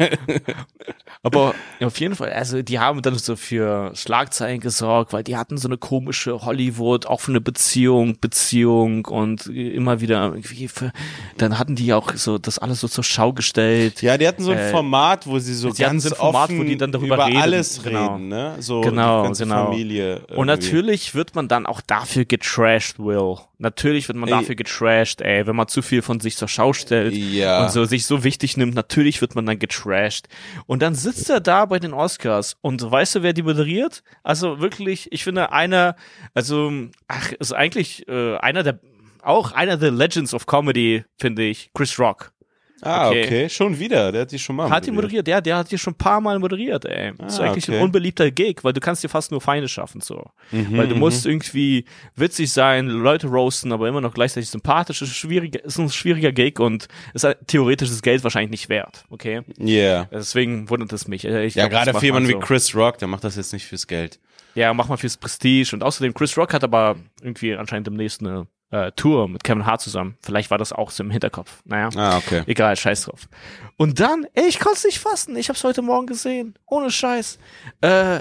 B: Aber auf jeden Fall, also die haben dann so für Schlagzeilen gesorgt, weil die hatten so eine komische Hollywood, eine Beziehung, Beziehung und immer wieder irgendwie für, dann hatten die auch so das alles so zur Schau gestellt.
A: Ja, die hatten so ein
B: Äh,
A: Format, wo sie so
B: sie hatten
A: ganz
B: so ein Format,
A: offen
B: wo die dann darüber
A: über
B: reden.
A: alles
B: Genau.
A: reden, ne? So
B: Genau, genau.
A: Familie.
B: Und
A: irgendwie.
B: natürlich wird man dann auch dafür getrashed, Will. Natürlich wird man
A: Ey.
B: dafür getrashed, ey, wenn man zu viel von sich zur Schau stellt.
A: Ja.
B: und so sich so wichtig nimmt, natürlich wird man dann getrashed. Und dann sitzt er da bei den Oscars und weißt du, wer die moderiert? Also wirklich, ich finde einer, also, ach, ist eigentlich äh, einer der, auch einer der Legends of Comedy, finde ich, Chris Rock.
A: Ah,
B: okay.
A: okay. Schon wieder. Der hat die schon mal
B: Hat die moderiert, der, der hat die schon ein paar Mal moderiert, ey. Das ist
A: Ah,
B: eigentlich
A: okay.
B: ein unbeliebter Gig, weil du kannst dir fast nur Feinde schaffen, so.
A: Mhm,
B: weil du musst irgendwie witzig sein, Leute roasten, aber immer noch gleichzeitig sympathisch. Ist, schwierig, ist ein schwieriger Gig und ist halt theoretisches Geld wahrscheinlich nicht wert, okay?
A: Yeah.
B: Deswegen wundert es mich. Ich
A: Ja,
B: glaub,
A: gerade für jemanden
B: man
A: wie
B: so.
A: Chris Rock, der macht das jetzt nicht fürs Geld.
B: Ja, mach mal fürs Prestige. Und außerdem, Chris Rock hat aber irgendwie anscheinend demnächst eine äh, Tour mit Kevin Hart zusammen. Vielleicht war das auch so im Hinterkopf. Naja.
A: Ah, okay.
B: Egal, scheiß drauf. Und dann, ey, ich konnte es nicht fassen. Ich hab's heute Morgen gesehen. Ohne Scheiß. Äh, äh,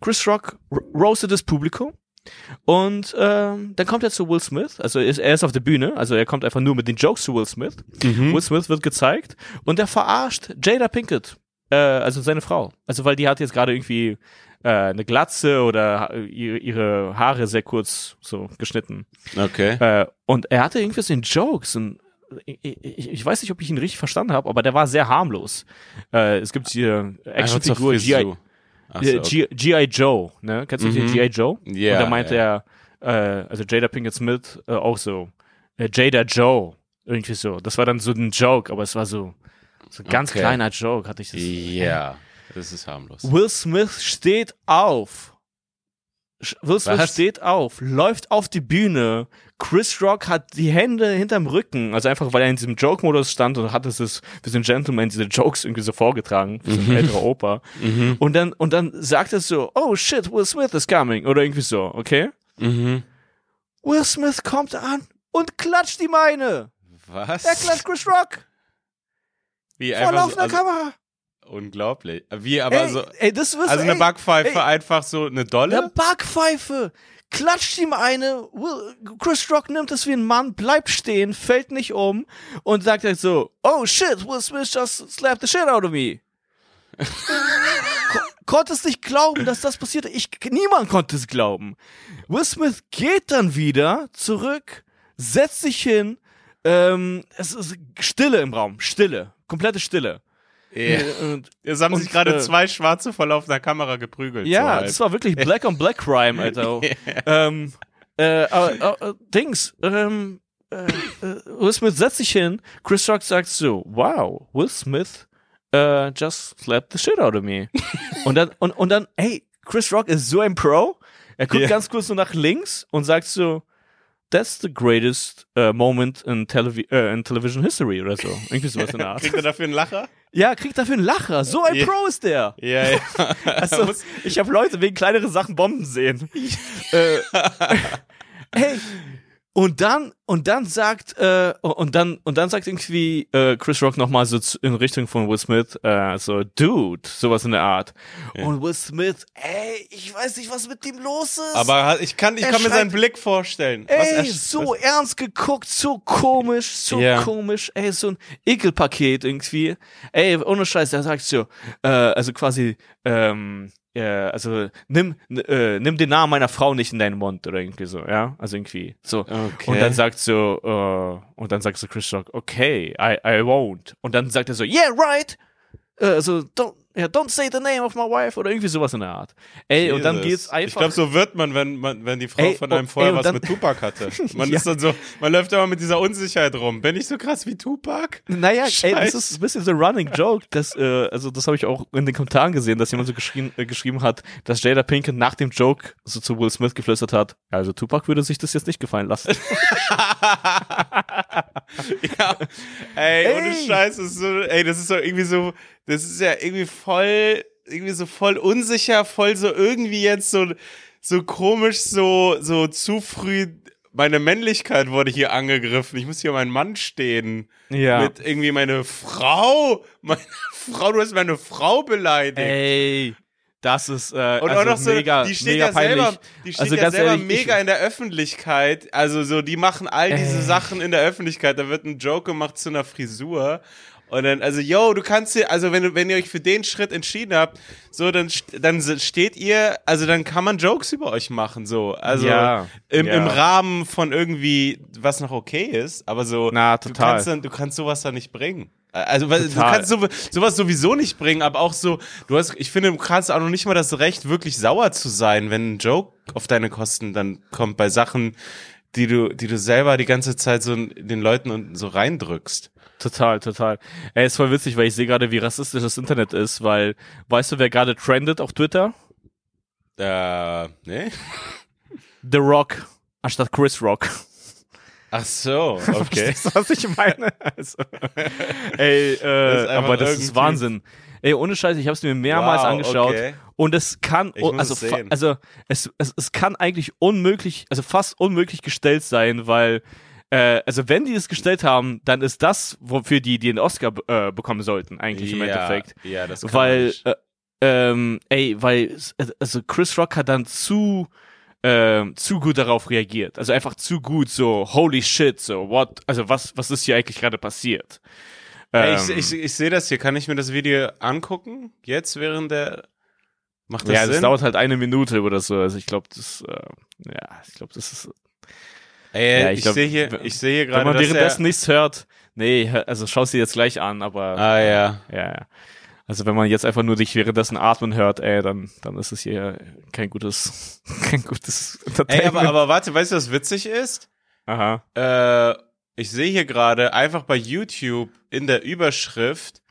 B: Chris Rock ro- roastet das Publikum. Und ähm, dann kommt er zu Will Smith. Also er ist, er ist auf der Bühne. Also er kommt einfach nur mit den Jokes zu Will Smith. Will Smith wird gezeigt. Und er verarscht Jada Pinkett. Äh, also seine Frau. Also weil die hat jetzt gerade irgendwie äh, eine Glatze oder äh, ihre, Haare sehr kurz so geschnitten.
A: Okay.
B: Äh, und er hatte irgendwie so einen Joke, so ein, ich, weiß nicht, ob ich ihn richtig verstanden habe, aber der war sehr harmlos. Äh, es gibt hier Actionfigur G.I.
A: So, okay.
B: G.I. Joe, ne? Kennst du den
A: Mhm.
B: G.I. Joe?
A: Ja,
B: und da meinte
A: ja.
B: er, äh, also Jada Pinkett Smith äh, auch so, Jada Joe, irgendwie so. Das war dann so ein Joke, aber es war so, so ein ganz
A: Okay.
B: kleiner Joke, hatte ich das.
A: Ja, das ist harmlos.
B: Will Smith steht auf. Will Smith
A: Was?
B: steht auf, läuft auf die Bühne. Chris Rock hat die Hände hinterm Rücken, also einfach weil er in diesem Joke-Modus stand und hat es für ein Gentleman diese Jokes irgendwie so vorgetragen, für so ein älterer Opa.
A: Mhm.
B: Und dann, und dann sagt er so, oh shit, Will Smith is coming, oder irgendwie so, okay?
A: Mhm.
B: Will Smith kommt an und klatscht die Meine.
A: Was?
B: Er klatscht Chris Rock
A: Wie
B: vor laufender
A: also,
B: Kamera.
A: Unglaublich. Wie, aber
B: ey,
A: so.
B: Ey, das wirst,
A: also eine
B: ey,
A: Backpfeife,
B: ey,
A: einfach so eine Dolle?
B: Eine Backpfeife! Klatscht ihm eine, Chris Rock nimmt es wie ein Mann, bleibt stehen, fällt nicht um und sagt halt so, oh shit, Will Smith just slapped the shit out of me. Ko konnte es nicht glauben, dass das passierte. Ich, niemand konnte es glauben. Will Smith geht dann wieder zurück, setzt sich hin, ähm, es ist Stille im Raum, Stille, komplette Stille.
A: Yeah.
B: Und,
A: Jetzt haben
B: und,
A: sich gerade
B: äh,
A: zwei Schwarze voll auf der Kamera geprügelt. so
B: Ja,
A: halt.
B: das war wirklich Black on Black Crime, Alter. ähm, äh, aber, äh, Dings, ähm, äh, äh, Will Smith setzt sich hin, Chris Rock sagt so, wow, Will Smith äh, just slapped the shit out of me. und dann, und, und dann, hey, Chris Rock ist so ein Pro, er guckt
A: Ja.
B: ganz kurz so nach links und sagt so, that's the greatest uh, moment in, televi äh, in television history oder so. Irgendwie sowas in der Art.
A: Kriegt er dafür einen Lacher?
B: Ja, kriegt dafür einen Lacher. So ein
A: Ja.
B: Pro ist der.
A: Ja, ja.
B: Also,
A: Muss-
B: ich habe Leute wegen kleinere Sachen Bomben sehen. äh, hey. Und dann, und dann sagt, äh, und dann, und dann sagt irgendwie äh, Chris Rock nochmal so in Richtung von Will Smith, äh, so, Dude, sowas in der Art. Und Will Smith, ey, ich weiß nicht, was mit ihm los ist.
A: Aber ich kann, ich
B: Er
A: kann mir seinen Blick vorstellen.
B: Ey, so
A: was-
B: ernst geguckt, so komisch, so
A: Ja.
B: komisch, ey, so ein Ekelpaket irgendwie. Ey, ohne Scheiß, der sagt so, äh, also quasi, ähm, ja, also nimm, äh, nimm den Namen meiner Frau nicht in deinen Mund oder irgendwie so, ja, also irgendwie so.
A: Okay.
B: Und dann sagt so, äh, und dann sagt so Chris Rock, okay, I, I won't. Und dann sagt er so, yeah, right. Äh, also, don't, ja, don't say the name of my wife oder irgendwie sowas in der Art. Ey, und dann
A: Jesus.
B: geht's einfach.
A: Ich glaube, so wird man, wenn, man, wenn die Frau
B: Ey,
A: von einem
B: oh,
A: vorher
B: ey,
A: was mit Tupac hatte. Man
B: Ja.
A: ist dann so, man läuft immer mit dieser Unsicherheit rum. Bin ich so krass wie Tupac?
B: Naja, ey,
A: Scheiße.
B: das ist ein bisschen so Running Joke, dass, äh, also das habe ich auch in den Kommentaren gesehen, dass jemand so geschrien, äh, geschrieben hat, dass Jada Pinkett nach dem Joke so zu Will Smith geflüstert hat, also Tupac würde sich das jetzt nicht gefallen lassen.
A: ja. Ey,
B: Ey.
A: ohne Scheiß, das ist so, ey, das ist so irgendwie so, das ist ja irgendwie voll, irgendwie so voll unsicher, voll so irgendwie jetzt so, so komisch, so, so zu früh. Meine Männlichkeit wurde hier angegriffen. Ich muss hier mein Mann stehen.
B: Ja.
A: Mit irgendwie meine Frau. Meine Frau, du hast meine Frau beleidigt.
B: Ey, das ist äh,
A: Und
B: also
A: auch noch so,
B: mega,
A: die steht
B: mega
A: ja
B: peinlich.
A: selber, die steht
B: Also
A: ja selber
B: ehrlich,
A: mega in der Öffentlichkeit. Also so, die machen all diese
B: Ey.
A: Sachen in der Öffentlichkeit. Da wird ein Joke gemacht zu einer Frisur. Und dann, also, yo, du kannst dir, also wenn, du- wenn ihr euch für den Schritt entschieden habt, so, dann, dann steht ihr, also dann kann man Jokes über euch machen, so. Also
B: Ja,
A: im,
B: ja.
A: im Rahmen von irgendwie, was noch okay ist, aber so,
B: Na,
A: du
B: total.
A: kannst, dann, du kannst sowas dann nicht bringen. Also, weil du
B: Total.
A: kannst so, sowas sowieso nicht bringen, aber auch so, du hast, ich finde, du kannst auch noch nicht mal das Recht, wirklich sauer zu sein, wenn ein Joke auf deine Kosten dann kommt bei Sachen, die du, die du selber die ganze Zeit so den Leuten und so reindrückst.
B: Total, total. Ey, ist voll witzig, weil ich sehe gerade, wie rassistisch das Internet ist, weil, weißt du, wer gerade trendet auf Twitter?
A: Äh, ne?
B: The Rock, anstatt Chris Rock.
A: Ach so, okay.
B: Verstehst du, was ich meine? Also, ey,
A: Das
B: äh,
A: einfach
B: aber das ist Wahnsinn. Ey, ohne Scheiß, ich habe es mir mehrmals
A: Wow,
B: angeschaut
A: okay.
B: und es kann, also, also es, es, es kann eigentlich unmöglich, also fast unmöglich gestellt sein, weil, äh, also wenn die es gestellt haben, dann ist das, wofür die den Oscar äh, bekommen sollten, eigentlich im
A: ja,
B: Endeffekt.
A: Ja, das kann
B: Weil, äh, ähm, ey, weil, es- also Chris Rock hat dann zu, ähm, zu gut darauf reagiert. Also einfach zu gut, so, holy shit, so, what, also was, was ist hier eigentlich gerade passiert? Ähm,
A: ich ich, ich sehe das hier. Kann ich mir das Video angucken? Jetzt während der. Macht das
B: ja,
A: Sinn?
B: das dauert halt eine Minute oder so. Also ich glaube, das, äh, ja, ich glaube, das ist,
A: Ey,
B: Ja,
A: ich,
B: ich
A: sehe hier, ich sehe hier
B: wenn
A: gerade,
B: man
A: dass
B: währenddessen nichts hört, nee, also schau sie jetzt gleich an, aber,
A: Ah ja.
B: ja, ja. Also wenn man jetzt einfach nur dich währenddessen atmen hört, ey, dann, dann ist es hier kein gutes, kein gutes
A: Ey, aber, aber warte, weißt du, was witzig ist?
B: Aha.
A: Äh, ich sehe hier gerade einfach bei YouTube in der Überschrift,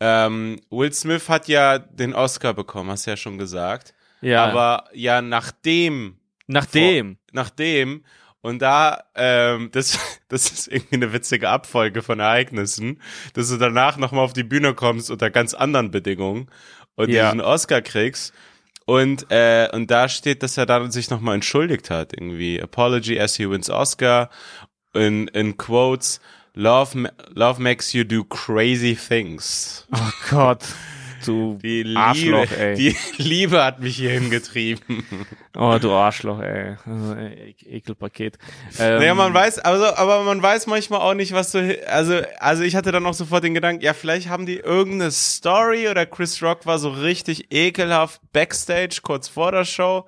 A: ähm, Will Smith hat ja den Oscar bekommen, hast du ja schon gesagt.
B: Ja,
A: Aber ja, nachdem,
B: nachdem.
A: nachdem, und da, ähm, das, das ist irgendwie eine witzige Abfolge von Ereignissen, dass du danach nochmal auf die Bühne kommst unter ganz anderen Bedingungen und
B: Ja.
A: diesen Oscar kriegst. Und, äh, und da steht, dass er dann sich nochmal entschuldigt hat, irgendwie. Apology as he wins Oscar. In, in Quotes, love, love makes you do crazy things.
B: Oh Gott. du
A: Die
B: Arschloch,
A: Liebe,
B: ey.
A: die Liebe hat mich hier hingetrieben.
B: Oh, du Arschloch, ey. Also, ey, Ekelpaket. Ähm,
A: Naja, man weiß, also, aber man weiß manchmal auch nicht, was so, also, also ich hatte dann auch sofort den Gedanken, ja, vielleicht haben die irgendeine Story oder Chris Rock war so richtig ekelhaft backstage kurz vor der Show.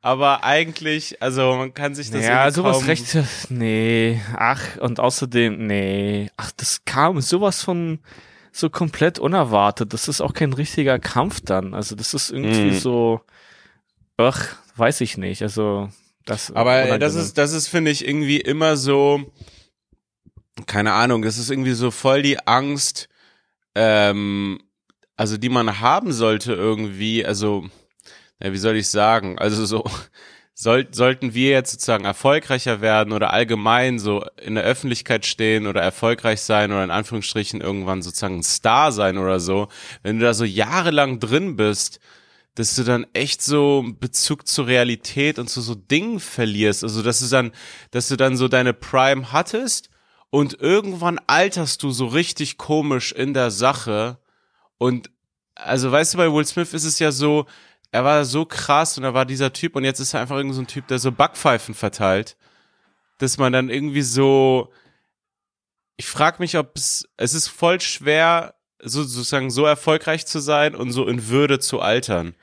A: Aber eigentlich, also man kann sich das
B: ja,
A: irgendwie
B: sowas recht, nee, ach, und außerdem, nee, ach, das kam sowas von so komplett unerwartet. Das ist auch kein richtiger Kampf dann. Also das ist irgendwie
A: Mhm.
B: so, ach, weiß ich nicht. Also das.
A: Aber das
B: unangenehm.
A: ist, das ist, finde ich, irgendwie immer so, keine Ahnung, das ist irgendwie so voll die Angst, ähm, also die man haben sollte irgendwie, also, ja, wie soll ich sagen, also so, soll, sollten wir jetzt sozusagen erfolgreicher werden oder allgemein so in der Öffentlichkeit stehen oder erfolgreich sein oder in Anführungsstrichen irgendwann sozusagen ein Star sein oder so, wenn du da so jahrelang drin bist, dass du dann echt so Bezug zur Realität und zu so Dingen verlierst. Also, dass du dann, dass du dann so deine Prime hattest und irgendwann alterst du so richtig komisch in der Sache. Und also, weißt du, bei Will Smith ist es ja so, er war so krass und er war dieser Typ und jetzt ist er einfach irgend so ein Typ, der so Backpfeifen verteilt, dass man dann irgendwie so, ich frage mich, ob es, es ist voll schwer, so, sozusagen so erfolgreich zu sein und so in Würde zu altern.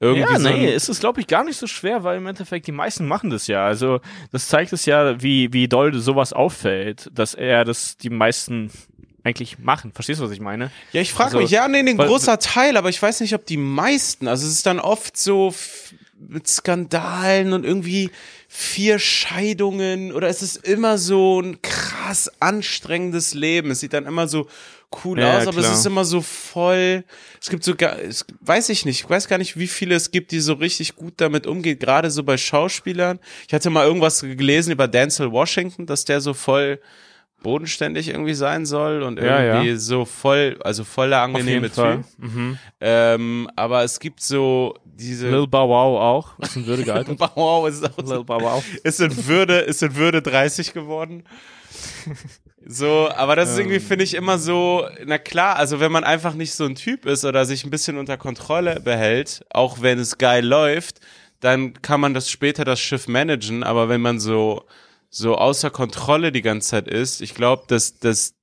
A: Irgendwie
B: ja,
A: so
B: nee,
A: ein,
B: es ist, glaube ich, gar nicht so schwer, weil im Endeffekt die meisten machen das ja. Also, das zeigt es ja, wie, wie doll sowas auffällt, dass er das die meisten eigentlich machen. Verstehst du, was ich meine?
A: Ja, ich frage
B: Also,
A: mich, ja, nee, ein großer Teil, aber ich weiß nicht, ob die meisten, also es ist dann oft so mit Skandalen und irgendwie vier Scheidungen oder es ist immer so ein krass anstrengendes Leben. Es sieht dann immer so cool
B: Ja,
A: aus, aber es
B: klar.
A: ist immer so voll. Es gibt sogar, es, weiß ich nicht, ich weiß gar nicht, wie viele es gibt, die so richtig gut damit umgehen, gerade so bei Schauspielern. Ich hatte mal irgendwas gelesen über Denzel Washington, dass der so voll bodenständig irgendwie sein soll und
B: Ja,
A: irgendwie
B: ja.
A: so voll, also voller angenehme. Typ.
B: Mhm.
A: Ähm, aber es gibt so diese
B: Lil Bow Wow auch. Ist in Würde gealtert.
A: Wow, ist auch
B: Lil Bow Wow.
A: ist in Würde, ist in Würde 30 geworden. So, aber das ist irgendwie, finde ich, immer so, na klar, also wenn man einfach nicht so ein Typ ist oder sich ein bisschen unter Kontrolle behält, auch wenn es geil läuft, dann kann man das später das Schiff managen, aber wenn man so, so außer Kontrolle die ganze Zeit ist, ich glaube, dass, dass,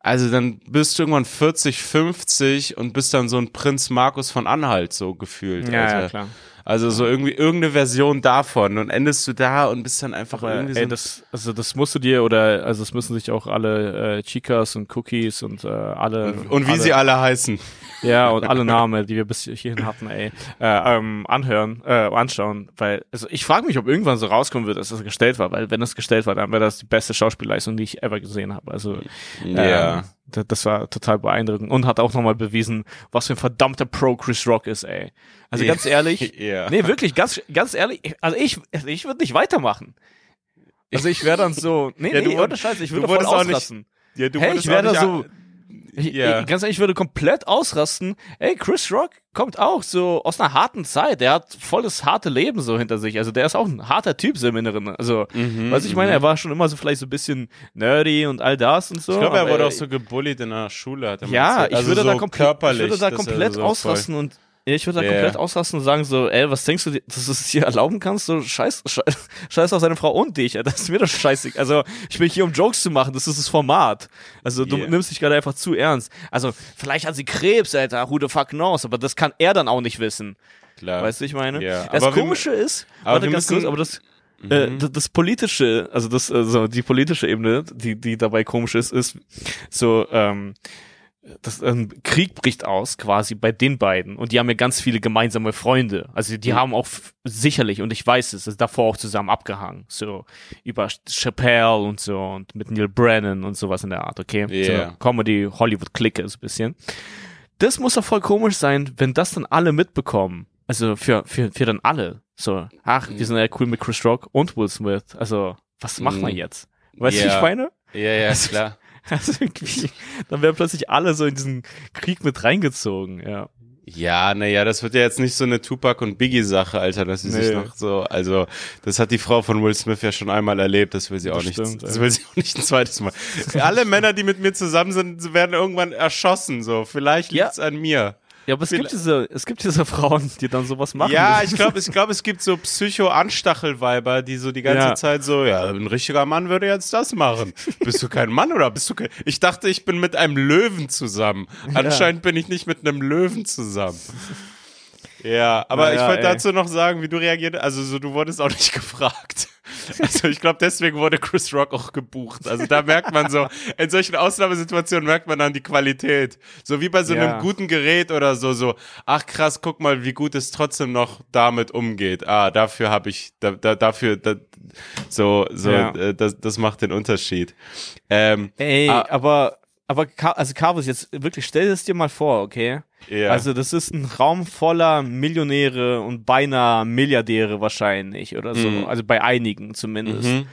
A: also dann bist du irgendwann 40, 50 und bist dann so ein Prinz Markus von Anhalt so gefühlt.
B: Ja,
A: Alter.
B: ja, klar.
A: Also so irgendwie irgendeine Version davon und endest du da und bist dann einfach
B: Aber,
A: irgendwie so
B: ey, das, also das musst du dir oder also das müssen sich auch alle äh, Chicas und Cookies und äh, alle
A: und wie
B: alle,
A: sie alle heißen.
B: ja und alle Namen, die wir bis hierhin hatten, ey, äh, ähm, anhören, äh, anschauen, weil also ich frage mich, ob irgendwann so rauskommen wird, dass das gestellt war, weil wenn das gestellt war, dann wäre das die beste Schauspielleistung, die ich ever gesehen habe. Also
A: Ja.
B: ähm, das, war total beeindruckend und hat auch nochmal bewiesen, was für ein verdammter Pro Chris Rock ist, ey. Also ganz ehrlich,
A: Ja.
B: Nee, wirklich, ganz, ganz ehrlich, also ich, also ich würde nicht weitermachen. Also ich wäre dann so, nee,
A: Ja,
B: nee,
A: du
B: ohne Scheiß, ich würde voll
A: auch nicht-. Ja, du
B: hey, ich wäre da
A: nicht
B: so, ich,
A: Ja.
B: ich, ganz ehrlich, ich würde komplett ausrasten. Ey, Chris Rock kommt auch so aus einer harten Zeit. Der hat voll das harte Leben so hinter sich. Also der ist auch ein harter Typ so im Inneren. Also,
A: Mhm,
B: was ich meine, er war schon immer so vielleicht so ein bisschen nerdy und all das und so.
A: Ich glaube, er wurde auch so gebullied in der Schule, er
B: ja, ich
A: Also
B: würde
A: so
B: da komplett, ich würde da komplett
A: so voll-
B: ausrasten und ja, ich würde da
A: Ja,
B: komplett
A: ja.
B: ausrasten und sagen so, ey, was denkst du, dass du es dir erlauben kannst? So scheiß, scheiß, scheiß auf seine Frau und dich. ey, Das ist mir doch scheißig. Also ich bin hier, um Jokes zu machen. Das ist das Format. Also du
A: Yeah.
B: nimmst dich gerade einfach zu ernst. Also vielleicht hat sie Krebs, Alter. Who the fuck knows? Aber das kann er dann auch nicht wissen.
A: Klar.
B: Weißt du, ich meine?
A: Ja,
B: Das
A: aber wir
B: Komische ist,
A: aber
B: warte
A: wir
B: ganz kurz, aber das, äh,
A: Mhm.
B: das, das politische, also das, also die politische Ebene, die, die dabei komisch ist, ist so, ähm, das ähm, Krieg bricht aus quasi bei den beiden und die haben ja ganz viele gemeinsame Freunde. Also die
A: Mhm.
B: haben auch sicherlich und ich weiß es, also davor auch zusammen abgehangen, so über Chappelle und so und mit Neil Brennan und sowas in der Art, okay?
A: Yeah.
B: So Comedy Hollywood Clique so ein bisschen. Das muss doch voll komisch sein, wenn das dann alle mitbekommen. Also für für für dann alle. So, ach,
A: Mhm.
B: wir sind ja cool mit Chris Rock und Will Smith. Also, was machen wir
A: Mhm.
B: jetzt? Weißt du, wie
A: Ja.
B: ich meine?
A: Ja, ja, klar.
B: Also irgendwie, dann werden plötzlich alle so in diesen Krieg mit reingezogen, ja.
A: Ja, naja, das wird ja jetzt nicht so eine Tupac und Biggie Sache, Alter, dass sie sich
B: Nee.
A: noch so, also, das hat die Frau von Will Smith ja schon einmal erlebt, das will sie auch
B: Das
A: nicht,
B: stimmt,
A: das will sie auch nicht ein zweites Mal. Alle Männer, die mit mir zusammen sind, werden irgendwann erschossen, so, vielleicht
B: Ja.
A: liegt's an mir.
B: Ja, aber es gibt diese, es gibt diese Frauen, die dann sowas machen.
A: Ja, ich glaube, ich glaube, es gibt so Psycho-Anstachelweiber, die so die ganze
B: Ja.
A: Zeit so, ja, ein richtiger Mann würde jetzt das machen. Bist du kein Mann oder bist du kein, ich dachte, ich bin mit einem Löwen zusammen. Anscheinend bin ich nicht mit einem Löwen zusammen. Ja, aber
B: Naja,
A: ich wollte dazu noch sagen, wie du reagiert, also so, du wurdest auch nicht gefragt. Also ich glaube, deswegen wurde Chris Rock auch gebucht. Also da merkt man so, in solchen Ausnahmesituationen merkt man dann die Qualität. So wie bei so
B: Ja.
A: einem guten Gerät oder so, so, ach krass, guck mal, wie gut es trotzdem noch damit umgeht. Ah, dafür habe ich, da, da, dafür, da, so, so,
B: Ja.
A: äh, das, das macht den Unterschied. Ähm,
B: Ey,
A: Ah.
B: aber, aber, also Carvus, jetzt wirklich, stell es dir mal vor, okay?
A: Ja.
B: Also, das ist ein Raum voller Millionäre und beinahe Milliardäre wahrscheinlich oder so.
A: Mhm.
B: Also bei einigen zumindest.
A: Mhm.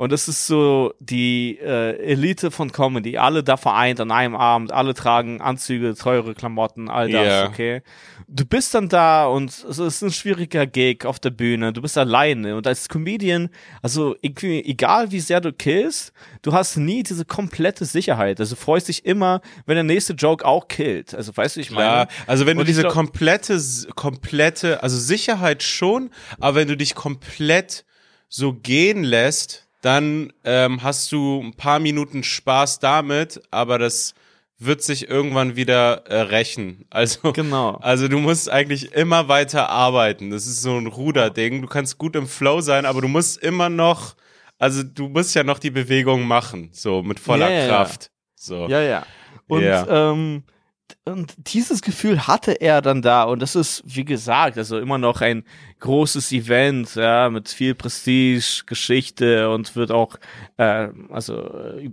B: Und das ist so die äh, Elite von Comedy. Alle da vereint an einem Abend. Alle tragen Anzüge, teure Klamotten, all das,
A: Ja.
B: okay? Du bist dann da und es ist ein schwieriger Gig auf der Bühne. Du bist alleine. Und als Comedian, also irgendwie, egal wie sehr du killst, du hast nie diese komplette Sicherheit. Also freust dich immer, wenn der nächste Joke auch killt. Also weißt du, ich meine.
A: Klar, also wenn du diese
B: glaub-
A: komplette, komplette, also Sicherheit schon, aber wenn du dich komplett so gehen lässt, dann ähm, hast du ein paar Minuten Spaß damit, aber das wird sich irgendwann wieder äh, rächen. Also,
B: Genau.
A: also du musst eigentlich immer weiter arbeiten. Das ist so ein Ruderding. Du kannst gut im Flow sein, aber du musst immer noch, also du musst ja noch die Bewegung machen, so mit voller
B: ja.
A: Kraft. So.
B: Ja, ja. Und,
A: Ja.
B: ähm, und dieses Gefühl hatte er dann da und das ist, wie gesagt, also immer noch ein großes Event, ja, mit viel Prestige, Geschichte und wird auch, äh, also, äh,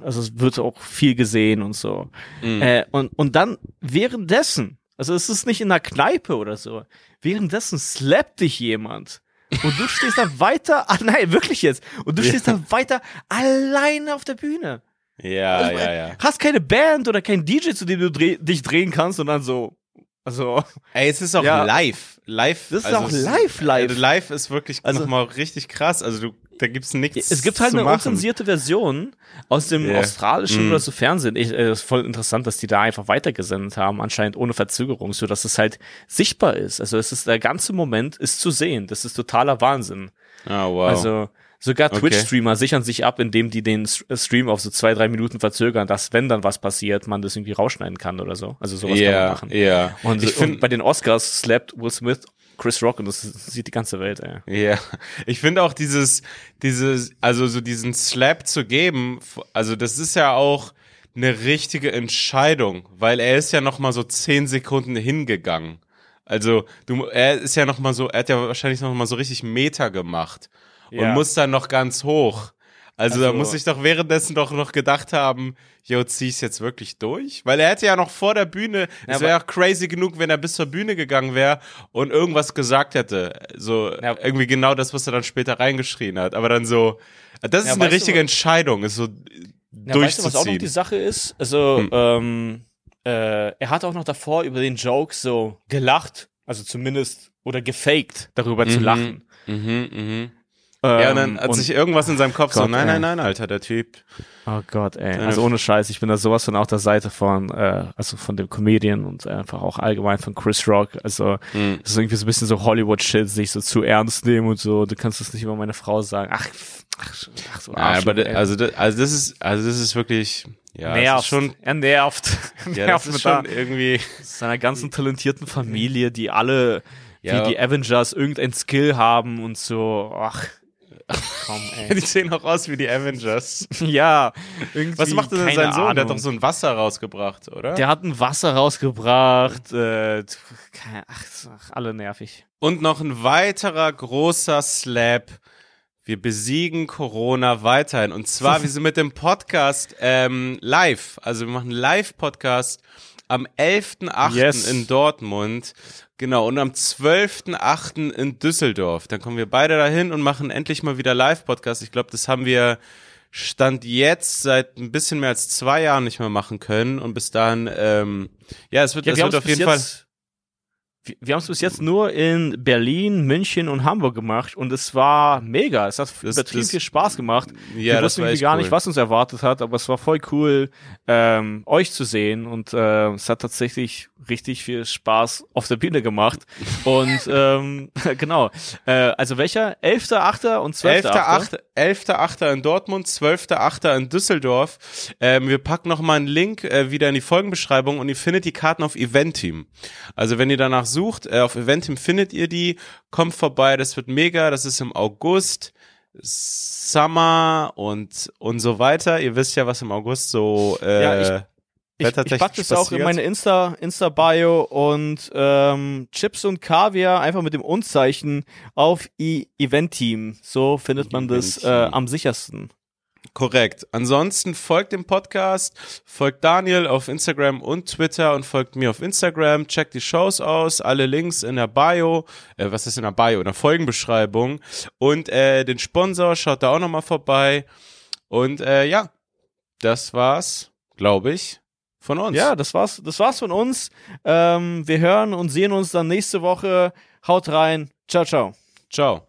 B: also es wird auch viel gesehen und so.
A: Mhm.
B: Äh, und, und dann währenddessen, also es ist nicht in einer Kneipe oder so, währenddessen slappt dich jemand. Und du stehst dann weiter, ah nein, wirklich jetzt. Und du
A: Ja.
B: stehst dann weiter alleine auf der Bühne.
A: Ja,
B: Also,
A: ja, ja.
B: Hast keine Band oder kein DJ, zu dem du dreh, dich drehen kannst und dann so. Also,
A: Ey, es ist auch
B: Ja.
A: live. Live.
B: Das ist
A: also
B: auch live, live.
A: Also live ist wirklich
B: Also-
A: nochmal richtig krass. Also du, da gibt's nichts
B: es gibt halt eine
A: machen.
B: unzensierte Version aus dem
A: Ja.
B: australischen
A: Mm.
B: oder so Fernsehen. Ich, äh, ist voll interessant, dass die da einfach weitergesendet haben, anscheinend ohne Verzögerung, so dass es halt sichtbar ist. Also es ist der ganze Moment ist zu sehen. Das ist totaler Wahnsinn.
A: Oh, wow.
B: Also sogar
A: Okay.
B: Twitch-Streamer sichern sich ab, indem die den S- Stream auf so zwei, drei Minuten verzögern, dass wenn dann was passiert, man das irgendwie rausschneiden kann oder so. Also sowas kann man
A: ja,
B: machen.
A: ja.
B: Und,
A: ich finde,
B: bei den Oscars slappt Will Smith Chris Rock und das sieht die ganze Welt, ey.
A: ja, ich finde auch dieses, dieses, also so diesen Slap zu geben, also das ist ja auch eine richtige Entscheidung, weil er ist ja noch mal so zehn Sekunden hingegangen. Also du, er ist ja noch mal so, er hat ja wahrscheinlich noch mal so richtig Meter gemacht und
B: Ja.
A: muss dann noch ganz hoch. Also, da
B: Also-
A: muss ich doch währenddessen doch noch gedacht haben, yo, zieh ich's jetzt wirklich durch? Weil er hätte ja noch vor der Bühne, es
B: aber-
A: wäre auch crazy genug, wenn er bis zur Bühne gegangen wäre und irgendwas gesagt hätte. So,
B: Ja.
A: irgendwie genau das, was er dann später reingeschrien hat. Aber dann so, das ist
B: Ja,
A: eine
B: du,
A: richtige
B: wa-
A: Entscheidung, ist so
B: Ja, weißt du,
A: durchzuziehen.
B: was auch noch die Sache ist? Also,
A: Hm.
B: ähm, äh, er hat auch noch davor über den Joke so gelacht, also zumindest, oder gefaked, darüber zu
A: Mhm.
B: lachen.
A: mhm, mhm.
B: Ähm,
A: ja, und dann hat
B: und-
A: sich irgendwas in seinem Kopf so,
B: Gott,
A: nein,
B: ey.
A: nein, nein, Alter, der Typ.
B: Oh Gott, ey. Also ohne Scheiß, ich bin da sowas von auf der Seite von, äh, also von dem Comedian und einfach auch allgemein von Chris Rock. Also,
A: Mhm.
B: das ist irgendwie so ein bisschen so Hollywood-Shit, sich so zu ernst nehmen und so. Du kannst das nicht über meine Frau sagen. Ach, ach, ach so
A: Ja,
B: Arschloch,
A: aber also, das- also das ist, also das ist wirklich, ja,
B: nervt.
A: ist schon,
B: er nervt. Er
A: ja,
B: nervt
A: das ist
B: mit
A: schon
B: da-
A: irgendwie,
B: seiner ganzen talentierten Familie, die alle
A: Ja.
B: wie die Avengers irgendein Skill haben und so. Ach, komm,
A: die
B: ey.
A: sehen auch aus wie die Avengers.
B: ja, irgendwie.
A: Was macht denn sein Sohn? Der hat
B: Ahnung.
A: doch so ein Wasser rausgebracht, oder?
B: Der hat ein Wasser rausgebracht. Äh, ach, ach, alle nervig.
A: Und noch ein weiterer großer Slap. Wir besiegen Corona weiterhin. Und zwar, wir sind mit dem Podcast ähm, live. Also wir machen einen Live-Podcast am 11.8.
B: Yes.
A: in Dortmund. Genau, und am 12.8. in Düsseldorf. Dann kommen wir beide dahin und machen endlich mal wieder Live-Podcast. Ich glaube, das haben wir Stand jetzt seit ein bisschen mehr als zwei Jahren nicht mehr machen können. Und bis dahin, ähm, ja, es wird, es
B: wir
A: wird auf jeden Fall.
B: Wir, wir haben es bis jetzt nur in Berlin, München und Hamburg gemacht und es war mega. Es hat das, übertrieben das, viel Spaß gemacht.
A: Ja, wir
B: wussten gar cool. nicht, was uns erwartet hat, aber es war voll cool, ähm, euch zu sehen und äh, es hat tatsächlich richtig viel Spaß auf der Bühne gemacht. und ähm, genau. Äh, also welcher? 11.8. und 12.8.
A: 11.8. in Dortmund, 12.8. in Düsseldorf. Ähm, wir packen noch mal einen Link äh, wieder in die Folgenbeschreibung und ihr findet die Karten auf Eventeam. Also wenn ihr danach sucht, äh, auf Eventeam findet ihr die, kommt vorbei, das wird mega, das ist im August. Summer und und so weiter. Ihr wisst ja, was im August so äh,
B: ja, ich, ich, ich packe das auch in meine Insta, Insta-Bio und ähm, Chips und Kaviar einfach mit dem Und-Zeichen auf e Event-Team. So findet man das äh, am sichersten.
A: Korrekt. Ansonsten folgt dem Podcast, folgt Daniel auf Instagram und Twitter und folgt mir auf Instagram. Checkt die Shows aus, alle Links in der Bio. Äh, was ist in der Bio? In der Folgenbeschreibung. Und äh, den Sponsor schaut da auch nochmal vorbei. Und äh, ja, das war's, glaube ich von uns.
B: Ja, das war's, das war's von uns. Ähm, wir hören und sehen uns dann nächste Woche. Haut rein. Ciao, ciao.
A: Ciao.